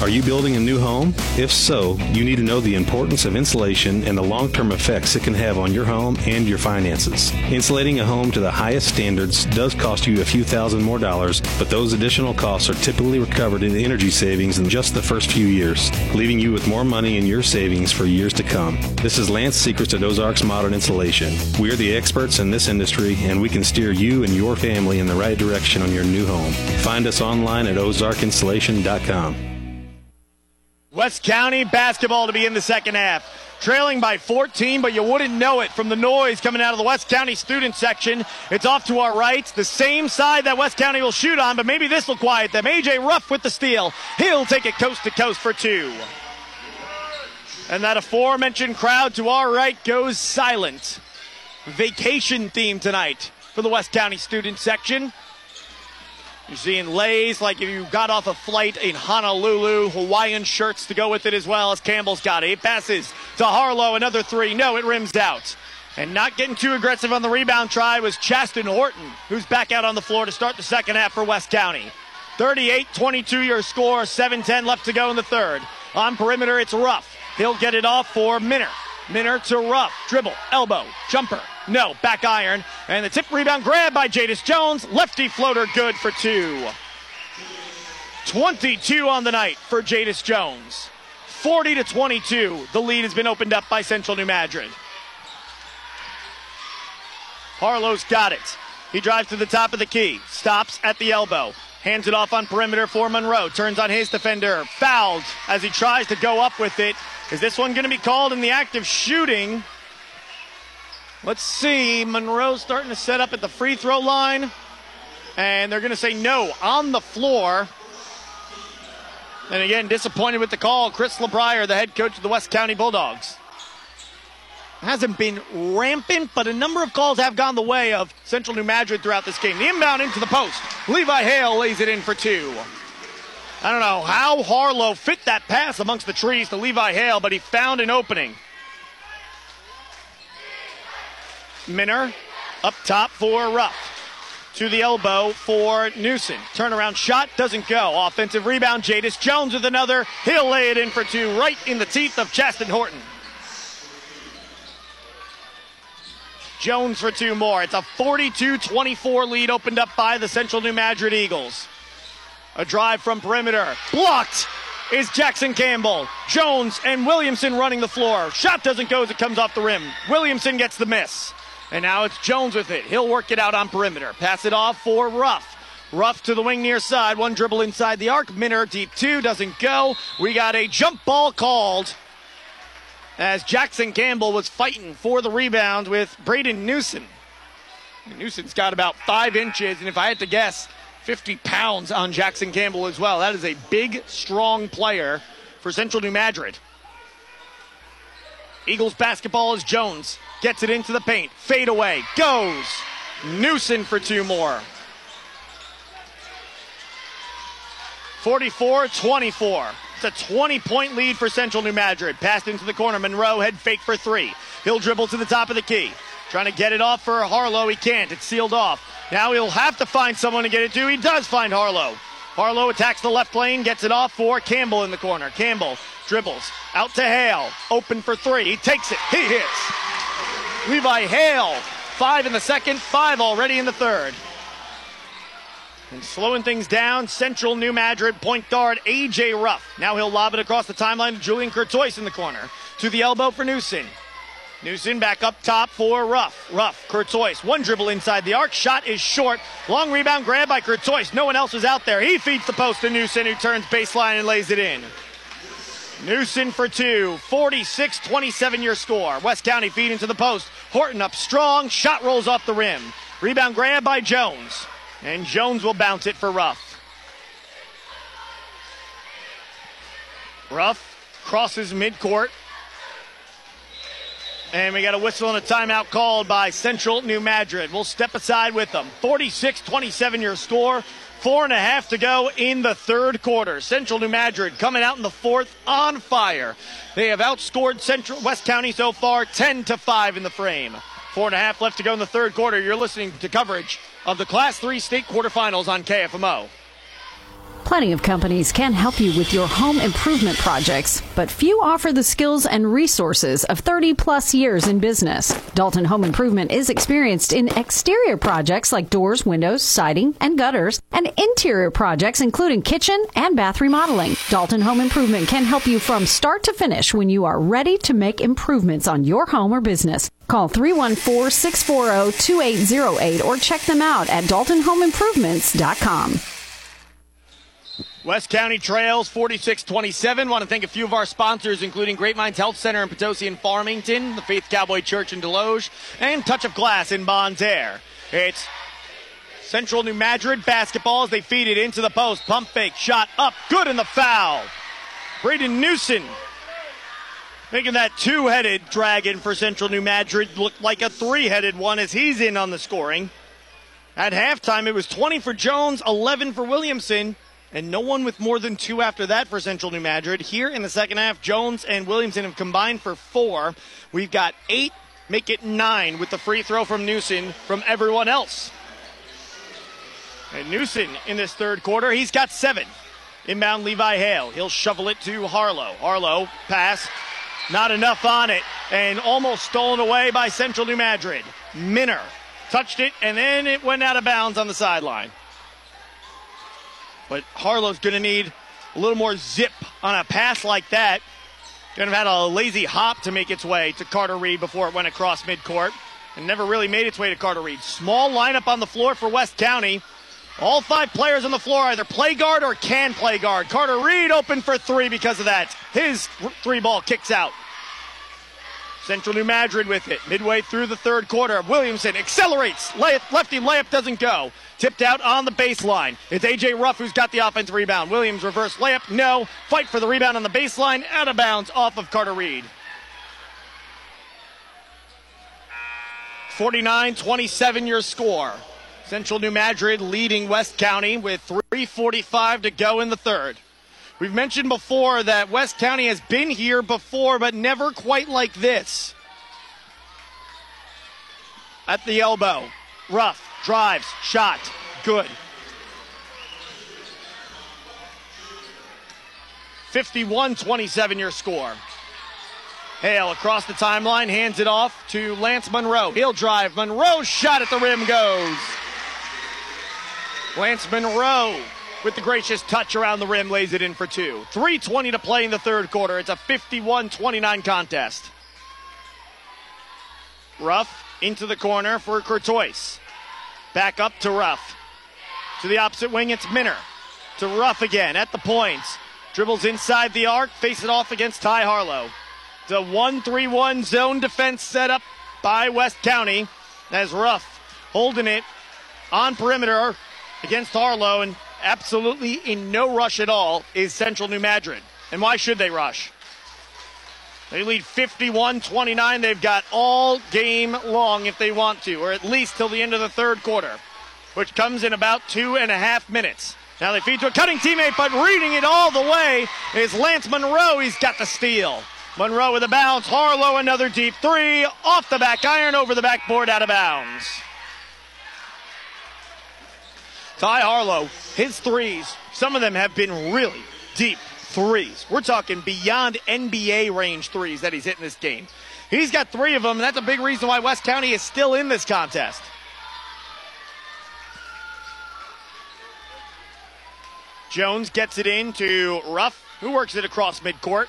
Are you building a new home? If so, you need to know the importance of insulation and the long term effects it can have on your home and your finances. Insulating a home to the highest standards does cost you a few thousand more dollars, but those additional costs are typically recovered in energy savings in just the first few years, leaving you with more money in your savings for years to come. This is Lance Secrets at Ozarks Modern Insulation. We are the experts in this industry, and we can steer you and your family in the right direction on your new home. Find us online at ozarkinsulation.com. West County basketball to be in the second half. Trailing by 14, but you wouldn't know it from the noise coming out of the West County student section. It's off to our right, the same side that West County will shoot on, but maybe this will quiet them. AJ Ruff with the steal. He'll take it coast to coast for two. And that aforementioned crowd to our right goes silent. Vacation theme tonight for the West County student section. You're seeing lays like if you got off a flight in Honolulu, Hawaiian shirts to go with it as well as Campbell's got it. He passes to Harlow, another three. No, it rims out. And not getting too aggressive on the rebound try was Chaston Horton, who's back out on the floor to start the second half for West County. 38 22 your score, 7 10 left to go in the third. On perimeter, it's Ruff. He'll get it off for Minner. Minner to Ruff. Dribble, elbow, jumper. No, back iron. And the tip rebound grab by Jadis Jones. Lefty floater good for two. 22 on the night for Jadis Jones. 40 to 22. The lead has been opened up by Central New Madrid. Harlow's got it. He drives to the top of the key, stops at the elbow, hands it off on perimeter for Monroe, turns on his defender, fouled as he tries to go up with it. Is this one going to be called in the act of shooting? Let's see. Monroe starting to set up at the free throw line. And they're going to say no on the floor. And again, disappointed with the call. Chris LeBrier, the head coach of the West County Bulldogs. Hasn't been rampant, but a number of calls have gone the way of Central New Madrid throughout this game. The inbound into the post. Levi Hale lays it in for two. I don't know how Harlow fit that pass amongst the trees to Levi Hale, but he found an opening. Minner up top for Ruff. To the elbow for Newsom. Turnaround shot doesn't go. Offensive rebound, Jadis Jones with another. He'll lay it in for two, right in the teeth of Chaston Horton. Jones for two more. It's a 42 24 lead opened up by the Central New Madrid Eagles. A drive from perimeter. Blocked is Jackson Campbell. Jones and Williamson running the floor. Shot doesn't go as it comes off the rim. Williamson gets the miss. And now it's Jones with it. He'll work it out on perimeter. Pass it off for Ruff. Ruff to the wing near side. One dribble inside the arc. Minner deep two. Doesn't go. We got a jump ball called as Jackson Campbell was fighting for the rebound with Braden Newsom. Newsom's got about five inches, and if I had to guess, 50 pounds on Jackson Campbell as well. That is a big, strong player for Central New Madrid. Eagles basketball is Jones. Gets it into the paint. Fade away. Goes. Newsom for two more. 44 24. It's a 20 point lead for Central New Madrid. Passed into the corner. Monroe head fake for three. He'll dribble to the top of the key. Trying to get it off for Harlow. He can't. It's sealed off. Now he'll have to find someone to get it to. He does find Harlow. Harlow attacks the left lane, gets it off for Campbell in the corner. Campbell dribbles out to Hale. Open for three. He takes it. He hits. Levi Hale. Five in the second, five already in the third. And slowing things down, Central New Madrid point guard AJ Ruff. Now he'll lob it across the timeline to Julian Curtois in the corner. To the elbow for Newsom. Newsom back up top for Ruff. Ruff, Curtois. One dribble inside the arc. Shot is short. Long rebound grab by Curtois. No one else is out there. He feeds the post to Newsom, who turns baseline and lays it in. Newson for two. 46 27 your score. West County feed into the post. Horton up strong. Shot rolls off the rim. Rebound grab by Jones. And Jones will bounce it for Ruff. Ruff crosses midcourt. And we got a whistle and a timeout called by Central New Madrid. We'll step aside with them. 46 27 your score. Four and a half to go in the third quarter. Central New Madrid coming out in the fourth on fire. They have outscored Central West County so far 10 to 5 in the frame. Four and a half left to go in the third quarter. You're listening to coverage of the Class 3 state quarterfinals on KFMO. Plenty of companies can help you with your home improvement projects, but few offer the skills and resources of 30 plus years in business. Dalton Home Improvement is experienced in exterior projects like doors, windows, siding, and gutters, and interior projects including kitchen and bath remodeling. Dalton Home Improvement can help you from start to finish when you are ready to make improvements on your home or business. Call 314 640 2808 or check them out at daltonhomeimprovements.com. West County Trails 46 27. Want to thank a few of our sponsors, including Great Mines Health Center in Potosi and Farmington, the Faith Cowboy Church in Desloge, and Touch of Glass in Bonne Terre. It's Central New Madrid basketball as they feed it into the post. Pump fake, shot up, good in the foul. Braden Newson making that two headed dragon for Central New Madrid look like a three headed one as he's in on the scoring. At halftime, it was 20 for Jones, 11 for Williamson and no one with more than two after that for Central New Madrid. Here in the second half, Jones and Williamson have combined for four. We've got eight, make it nine with the free throw from Newson from everyone else. And Newson in this third quarter, he's got seven. Inbound Levi Hale. He'll shovel it to Harlow. Harlow pass, not enough on it, and almost stolen away by Central New Madrid. Minner touched it, and then it went out of bounds on the sideline. But Harlow's going to need a little more zip on a pass like that. Going to have had a lazy hop to make its way to Carter Reed before it went across midcourt and never really made its way to Carter Reed. Small lineup on the floor for West County. All five players on the floor either play guard or can play guard. Carter Reed open for three because of that. His three ball kicks out. Central New Madrid with it. Midway through the third quarter, Williamson accelerates. lefty layup doesn't go. Tipped out on the baseline. It's AJ Ruff who's got the offensive rebound. Williams reverse layup. No. Fight for the rebound on the baseline. Out of bounds off of Carter Reed. 49 27 your score. Central New Madrid leading West County with 3.45 to go in the third. We've mentioned before that West County has been here before, but never quite like this. At the elbow, Ruff, drives, shot, good. 51 27 your score. Hale across the timeline, hands it off to Lance Monroe. He'll drive. Monroe's shot at the rim goes. Lance Monroe with the gracious touch around the rim, lays it in for two. 3.20 to play in the third quarter. It's a 51 29 contest. Ruff into the corner for Courtois. Back up to Ruff. To the opposite wing, it's Minner. To Ruff again at the points. Dribbles inside the arc, face it off against Ty Harlow. It's a 1 3 1 zone defense set up by West County as Ruff holding it on perimeter against Harlow and absolutely in no rush at all is Central New Madrid. And why should they rush? They lead 51 29. They've got all game long if they want to, or at least till the end of the third quarter, which comes in about two and a half minutes. Now they feed to a cutting teammate, but reading it all the way is Lance Monroe. He's got the steal. Monroe with a bounce. Harlow another deep three. Off the back iron, over the backboard, out of bounds. Ty Harlow, his threes, some of them have been really deep threes. We're talking beyond NBA range threes that he's hitting this game. He's got three of them, and that's a big reason why West County is still in this contest. Jones gets it in to Ruff, who works it across midcourt.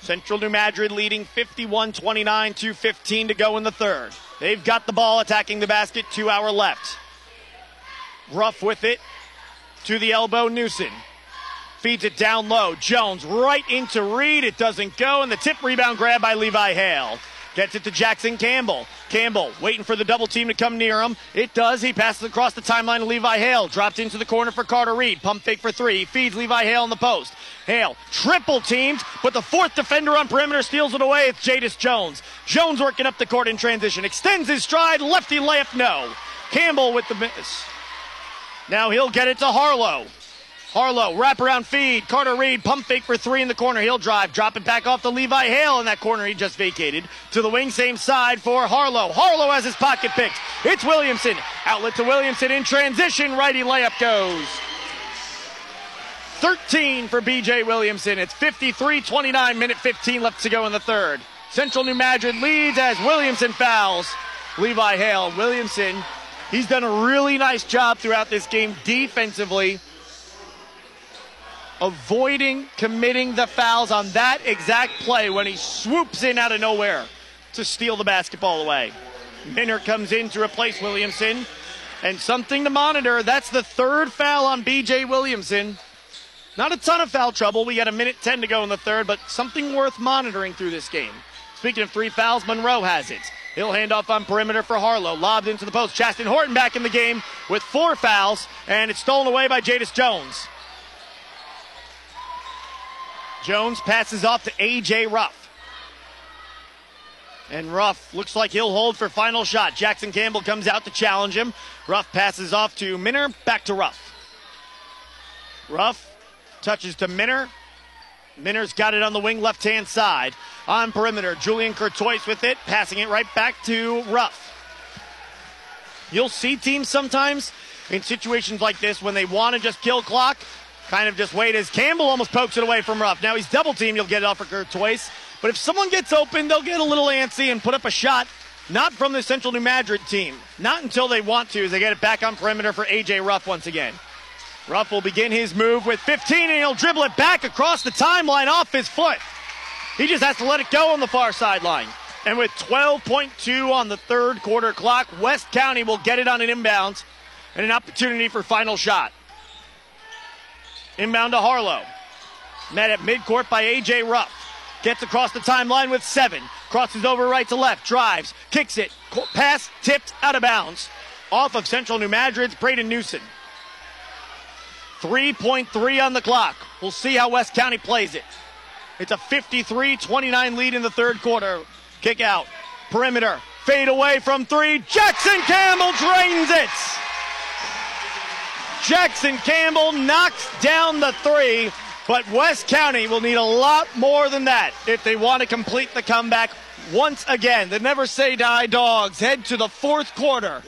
Central New Madrid leading 51 29, 2.15 to go in the third. They've got the ball attacking the basket, two hour left. Ruff with it to the elbow, Newson. Feeds it down low. Jones right into Reed. It doesn't go, and the tip rebound grab by Levi Hale. Gets it to Jackson Campbell. Campbell waiting for the double team to come near him. It does. He passes across the timeline to Levi Hale. Dropped into the corner for Carter Reed. Pump fake for three. Feeds Levi Hale in the post. Hale triple teamed, but the fourth defender on perimeter steals it away. It's Jadis Jones. Jones working up the court in transition. Extends his stride. Lefty layup, no. Campbell with the miss. Now he'll get it to Harlow. Harlow, wraparound feed. Carter Reed, pump fake for three in the corner. He'll drive, drop it back off to Levi Hale in that corner he just vacated. To the wing, same side for Harlow. Harlow has his pocket picked. It's Williamson. Outlet to Williamson in transition. Righty layup goes. 13 for BJ Williamson. It's 53 29, minute 15 left to go in the third. Central New Madrid leads as Williamson fouls. Levi Hale. Williamson, he's done a really nice job throughout this game defensively avoiding committing the fouls on that exact play when he swoops in out of nowhere to steal the basketball away. Minner comes in to replace Williamson. And something to monitor. That's the third foul on BJ Williamson. Not a ton of foul trouble. We got a minute 10 to go in the third, but something worth monitoring through this game. Speaking of three fouls, Monroe has it. He'll hand off on perimeter for Harlow. Lobbed into the post. Chasten Horton back in the game with four fouls, and it's stolen away by Jadis Jones. Jones passes off to A.J. Ruff. And Ruff looks like he'll hold for final shot. Jackson Campbell comes out to challenge him. Ruff passes off to Minner, back to Ruff. Ruff touches to Minner. Minner's got it on the wing left hand side. On perimeter, Julian Courtois with it, passing it right back to Ruff. You'll see teams sometimes in situations like this when they want to just kill clock, kind of just wait as Campbell almost pokes it away from Ruff. Now he's double teamed, you'll get it off for Courtois. But if someone gets open, they'll get a little antsy and put up a shot. Not from the Central New Madrid team. Not until they want to, as they get it back on perimeter for AJ Ruff once again. Ruff will begin his move with 15, and he'll dribble it back across the timeline off his foot. He just has to let it go on the far sideline. And with 12.2 on the third quarter clock, West County will get it on an inbound and an opportunity for final shot. Inbound to Harlow. Met at midcourt by A.J. Ruff. Gets across the timeline with seven. Crosses over right to left. Drives. Kicks it. Pass tipped out of bounds. Off of Central New Madrid's Braden Newson. 3.3 on the clock. We'll see how West County plays it. It's a 53 29 lead in the third quarter. Kick out. Perimeter. Fade away from three. Jackson Campbell drains it. Jackson Campbell knocks down the three, but West County will need a lot more than that if they want to complete the comeback once again. The Never Say Die Dogs head to the fourth quarter.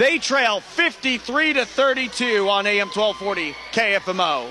They trail 53 to 32 on AM 1240 KFMO.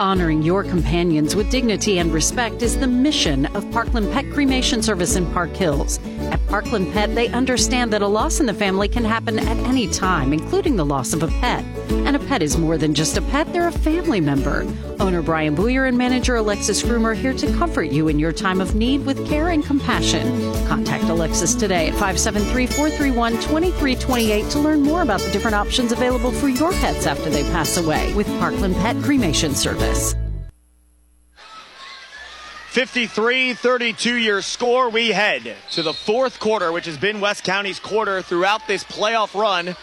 Honoring your companions with dignity and respect is the mission of Parkland Pet Cremation Service in Park Hills. At Parkland Pet, they understand that a loss in the family can happen at any time, including the loss of a pet. And a pet is more than just a pet, they're a family member. Owner Brian Booyer and manager Alexis Groomer are here to comfort you in your time of need with care and compassion. Contact Alexis today at 573 431 2328 to learn more about the different options available for your pets after they pass away with Parkland Pet Cremation Service. 53 32 your score. We head to the fourth quarter, which has been West County's quarter throughout this playoff run. I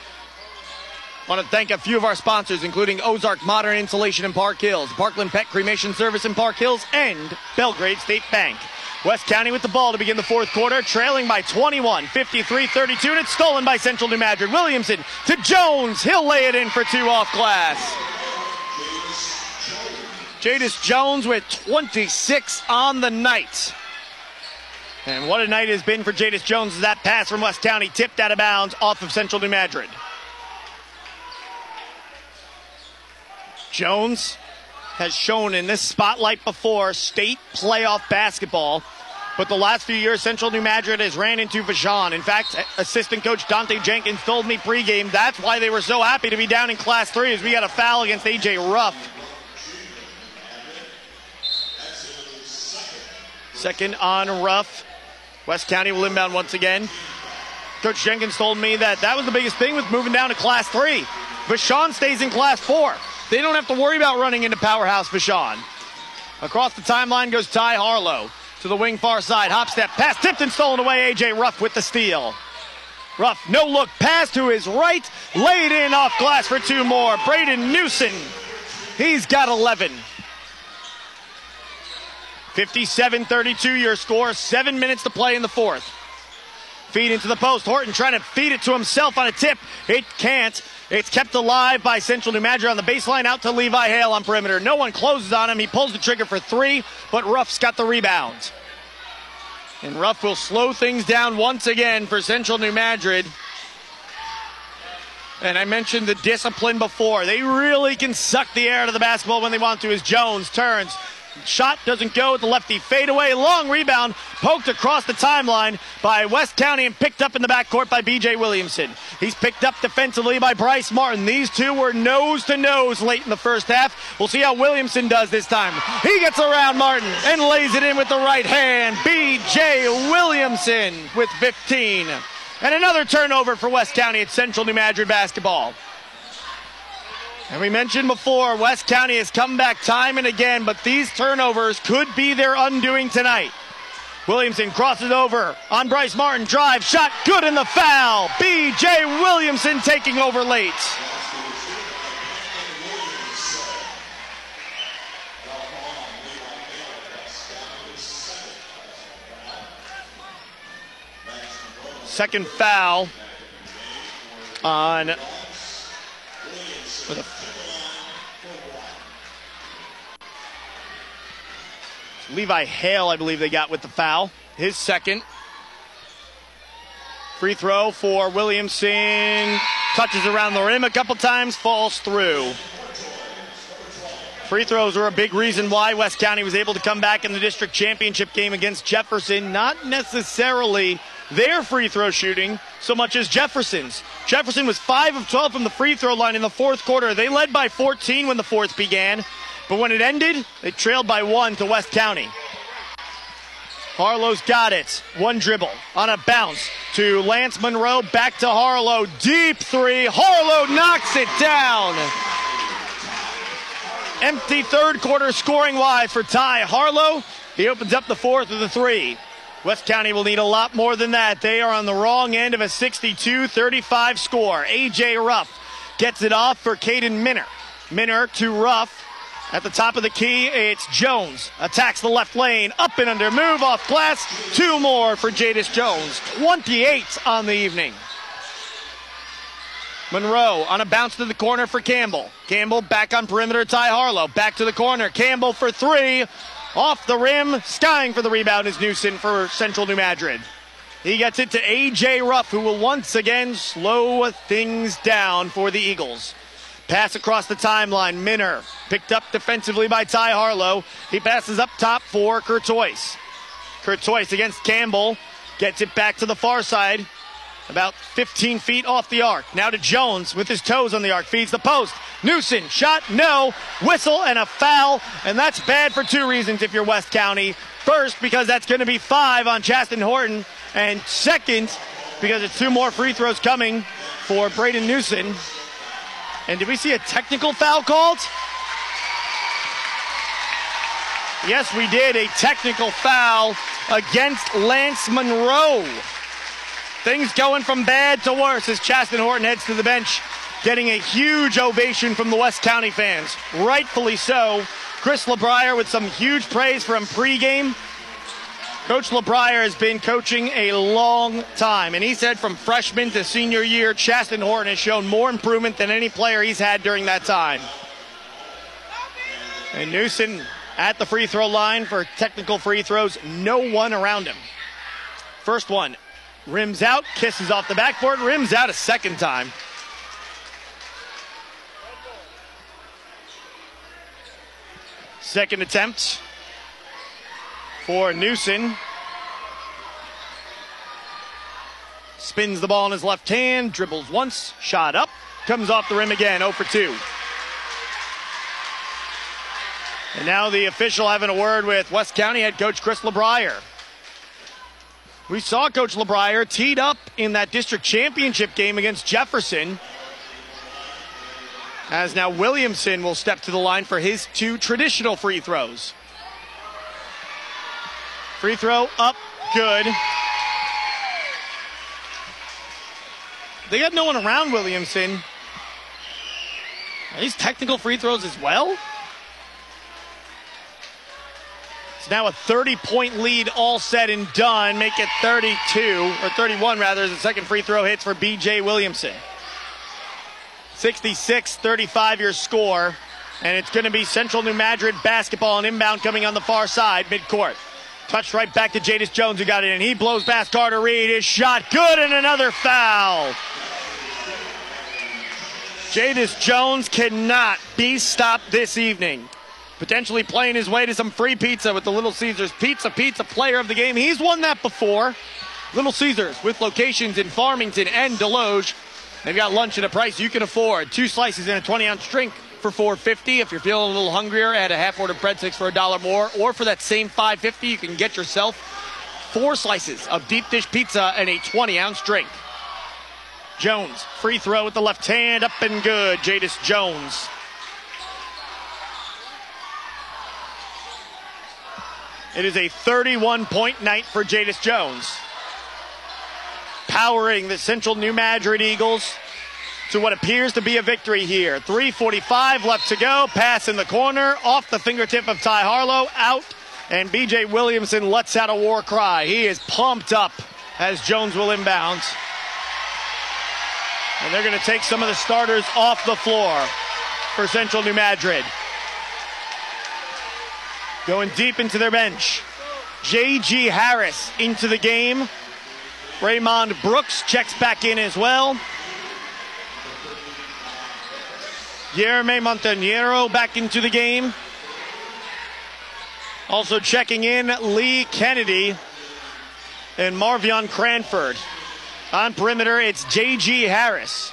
want to thank a few of our sponsors, including Ozark Modern Insulation in Park Hills, Parkland Pet Cremation Service in Park Hills, and Belgrade State Bank. West County with the ball to begin the fourth quarter, trailing by 21, 53 32, and it's stolen by Central New Madrid. Williamson to Jones. He'll lay it in for two off glass. Jadis Jones with 26 on the night. And what a night has been for Jadis Jones that pass from West Town, he tipped out of bounds off of Central New Madrid. Jones has shown in this spotlight before state playoff basketball. But the last few years, Central New Madrid has ran into Vashon. In fact, assistant coach Dante Jenkins told me pregame that's why they were so happy to be down in Class 3 as we got a foul against A.J. Ruff. Second on Ruff. West County will inbound once again. Coach Jenkins told me that that was the biggest thing with moving down to Class 3. Vashon stays in Class 4. They don't have to worry about running into Powerhouse Vashon. Across the timeline goes Ty Harlow to the wing far side. Hop step pass tipped and stolen away. AJ Ruff with the steal. Ruff, no look pass to his right, laid in off glass for two more. Braden Newson, he's got 11. 57 32 your score, seven minutes to play in the fourth. Feed into the post. Horton trying to feed it to himself on a tip. It can't. It's kept alive by Central New Madrid on the baseline out to Levi Hale on perimeter. No one closes on him. He pulls the trigger for three, but Ruff's got the rebound. And Ruff will slow things down once again for Central New Madrid. And I mentioned the discipline before. They really can suck the air out of the basketball when they want to as Jones turns, Shot doesn't go the lefty fadeaway. Long rebound poked across the timeline by West County and picked up in the backcourt by BJ Williamson. He's picked up defensively by Bryce Martin. These two were nose to nose late in the first half. We'll see how Williamson does this time. He gets around Martin and lays it in with the right hand. BJ Williamson with 15. And another turnover for West County at Central New Madrid basketball. And we mentioned before, West County has come back time and again, but these turnovers could be their undoing tonight. Williamson crosses over on Bryce Martin. Drive, shot, good in the foul. B.J. Williamson taking over late. Second foul on Levi Hale, I believe they got with the foul. His second. Free throw for Williamson. Touches around the rim a couple times, falls through. Free throws were a big reason why West County was able to come back in the district championship game against Jefferson. Not necessarily their free throw shooting so much as Jefferson's. Jefferson was 5 of 12 from the free throw line in the fourth quarter. They led by 14 when the fourth began. But when it ended, they trailed by one to West County. Harlow's got it. One dribble on a bounce to Lance Monroe. Back to Harlow. Deep three. Harlow knocks it down. Empty third quarter scoring wise for Ty Harlow. He opens up the fourth with a three. West County will need a lot more than that. They are on the wrong end of a 62 35 score. AJ Ruff gets it off for Caden Minner. Minner to Ruff. At the top of the key, it's Jones. Attacks the left lane. Up and under. Move off glass. Two more for Jadis Jones. 28 on the evening. Monroe on a bounce to the corner for Campbell. Campbell back on perimeter. Ty Harlow back to the corner. Campbell for three. Off the rim. Skying for the rebound is Newson for Central New Madrid. He gets it to A.J. Ruff, who will once again slow things down for the Eagles. Pass across the timeline. Minner picked up defensively by Ty Harlow. He passes up top for Curtois. Curtois against Campbell. Gets it back to the far side. About 15 feet off the arc. Now to Jones with his toes on the arc. Feeds the post. Newson, shot, no. Whistle and a foul. And that's bad for two reasons if you're West County. First, because that's going to be five on Chasten Horton. And second, because it's two more free throws coming for Braden Newson. And did we see a technical foul called? Yes, we did. A technical foul against Lance Monroe. Things going from bad to worse as Chasten Horton heads to the bench, getting a huge ovation from the West County fans. Rightfully so. Chris LeBrier with some huge praise from pregame. Coach LeBrier has been coaching a long time, and he said from freshman to senior year, Chasten Horton has shown more improvement than any player he's had during that time. And Newson at the free throw line for technical free throws, no one around him. First one, rims out, kisses off the backboard, rims out a second time. Second attempt for Newson. Spins the ball in his left hand, dribbles once, shot up, comes off the rim again, 0 for 2. And now the official having a word with West County head coach Chris LeBrier. We saw Coach LeBrier teed up in that district championship game against Jefferson. As now Williamson will step to the line for his two traditional free throws. Free throw up, good. They got no one around Williamson. Are these technical free throws as well? It's now a 30 point lead, all said and done. Make it 32, or 31 rather, as the second free throw hits for BJ Williamson. 66 35 your score, and it's going to be Central New Madrid basketball and inbound coming on the far side, midcourt. Touched right back to Jadis Jones, who got it in. He blows past Carter Reed. His shot good, and another foul. Jadis Jones cannot be stopped this evening. Potentially playing his way to some free pizza with the Little Caesars Pizza Pizza Player of the Game. He's won that before. Little Caesars with locations in Farmington and Desloge. They've got lunch at a price you can afford. Two slices and a 20 ounce drink for 450 if you're feeling a little hungrier add a half order breadsticks for a dollar more. Or for that same 550 you can get yourself four slices of deep dish pizza and a 20 ounce drink. Jones free throw with the left hand up and good. Jadis jones. It is a 31 point night for jadis jones. Powering the central new madrid eagles to what appears to be a victory here. 3.45 left to go. Pass in the corner, off the fingertip of Ty Harlow, out. And BJ Williamson lets out a war cry. He is pumped up as Jones will inbound. And they're going to take some of the starters off the floor for Central New Madrid. Going deep into their bench. J.G. Harris into the game. Raymond Brooks checks back in as well. Jeremy Montanero back into the game. Also checking in Lee Kennedy and Marvion Cranford. On perimeter, it's J.G. Harris.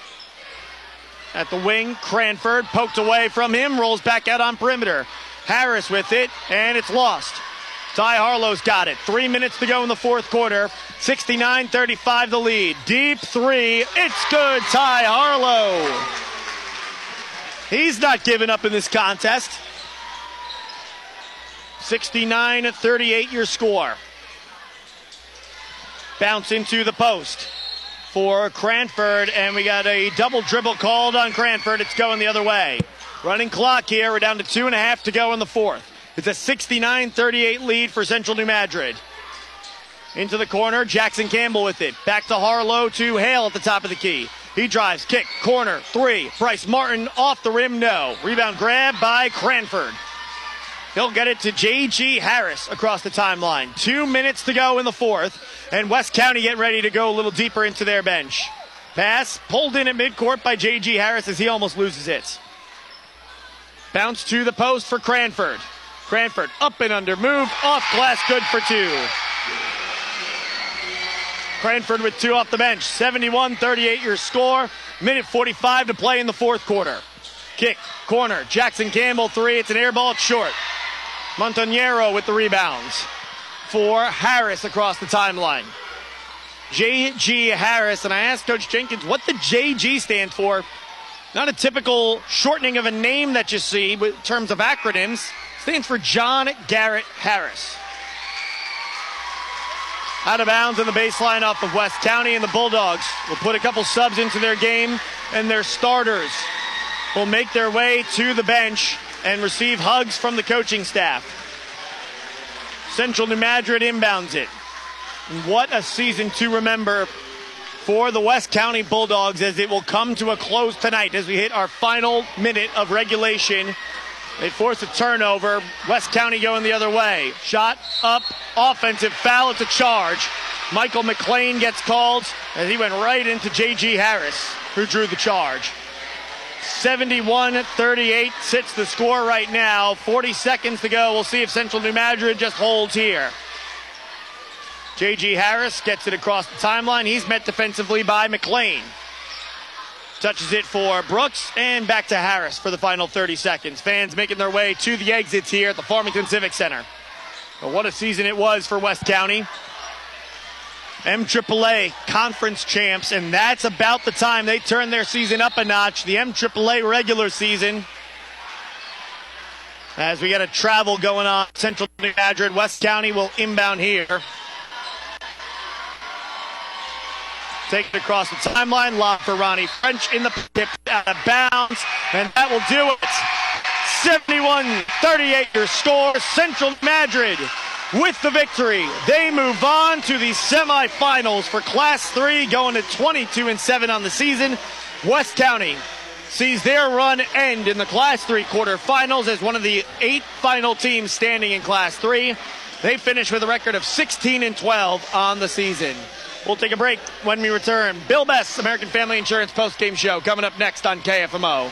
At the wing, Cranford poked away from him, rolls back out on perimeter. Harris with it, and it's lost. Ty Harlow's got it. Three minutes to go in the fourth quarter. 69 35 the lead. Deep three. It's good, Ty Harlow. He's not giving up in this contest. 69 38 your score. Bounce into the post for Cranford, and we got a double dribble called on Cranford. It's going the other way. Running clock here. We're down to two and a half to go in the fourth. It's a 69 38 lead for Central New Madrid. Into the corner, Jackson Campbell with it. Back to Harlow to Hale at the top of the key. He drives, kick, corner, three. Bryce Martin off the rim, no. Rebound grab by Cranford. He'll get it to J.G. Harris across the timeline. Two minutes to go in the fourth, and West County get ready to go a little deeper into their bench. Pass pulled in at midcourt by J.G. Harris as he almost loses it. Bounce to the post for Cranford. Cranford up and under move, off glass, good for two. Cranford with two off the bench. 71 38 your score. Minute 45 to play in the fourth quarter. Kick, corner. Jackson Campbell, three. It's an air ball, it's short. Montanero with the rebounds for Harris across the timeline. J.G. Harris, and I asked Coach Jenkins what the J.G. stands for. Not a typical shortening of a name that you see in terms of acronyms. Stands for John Garrett Harris. Out of bounds on the baseline off of West County, and the Bulldogs will put a couple subs into their game, and their starters will make their way to the bench and receive hugs from the coaching staff. Central New Madrid inbounds it. What a season to remember for the West County Bulldogs as it will come to a close tonight as we hit our final minute of regulation. They force a turnover. West County going the other way. Shot up, offensive foul. It's a charge. Michael McLean gets called as he went right into J.G. Harris, who drew the charge. 71 38 sits the score right now. 40 seconds to go. We'll see if Central New Madrid just holds here. J.G. Harris gets it across the timeline. He's met defensively by McLean. Touches it for Brooks and back to Harris for the final 30 seconds. Fans making their way to the exits here at the Farmington Civic Center. But what a season it was for West County. MAAA conference champs, and that's about the time they turn their season up a notch. The MAAA regular season. As we got a travel going on, Central New Madrid, West County will inbound here. Take it across the timeline. Lock for Ronnie French in the tip out of bounds. And that will do it. 71 38 your score. Central Madrid with the victory. They move on to the semifinals for Class 3, going to 22 and 7 on the season. West County sees their run end in the Class 3 quarterfinals as one of the eight final teams standing in Class 3. They finish with a record of 16 and 12 on the season. We'll take a break when we return. Bill Best, American Family Insurance Post Game show, coming up next on KFMO.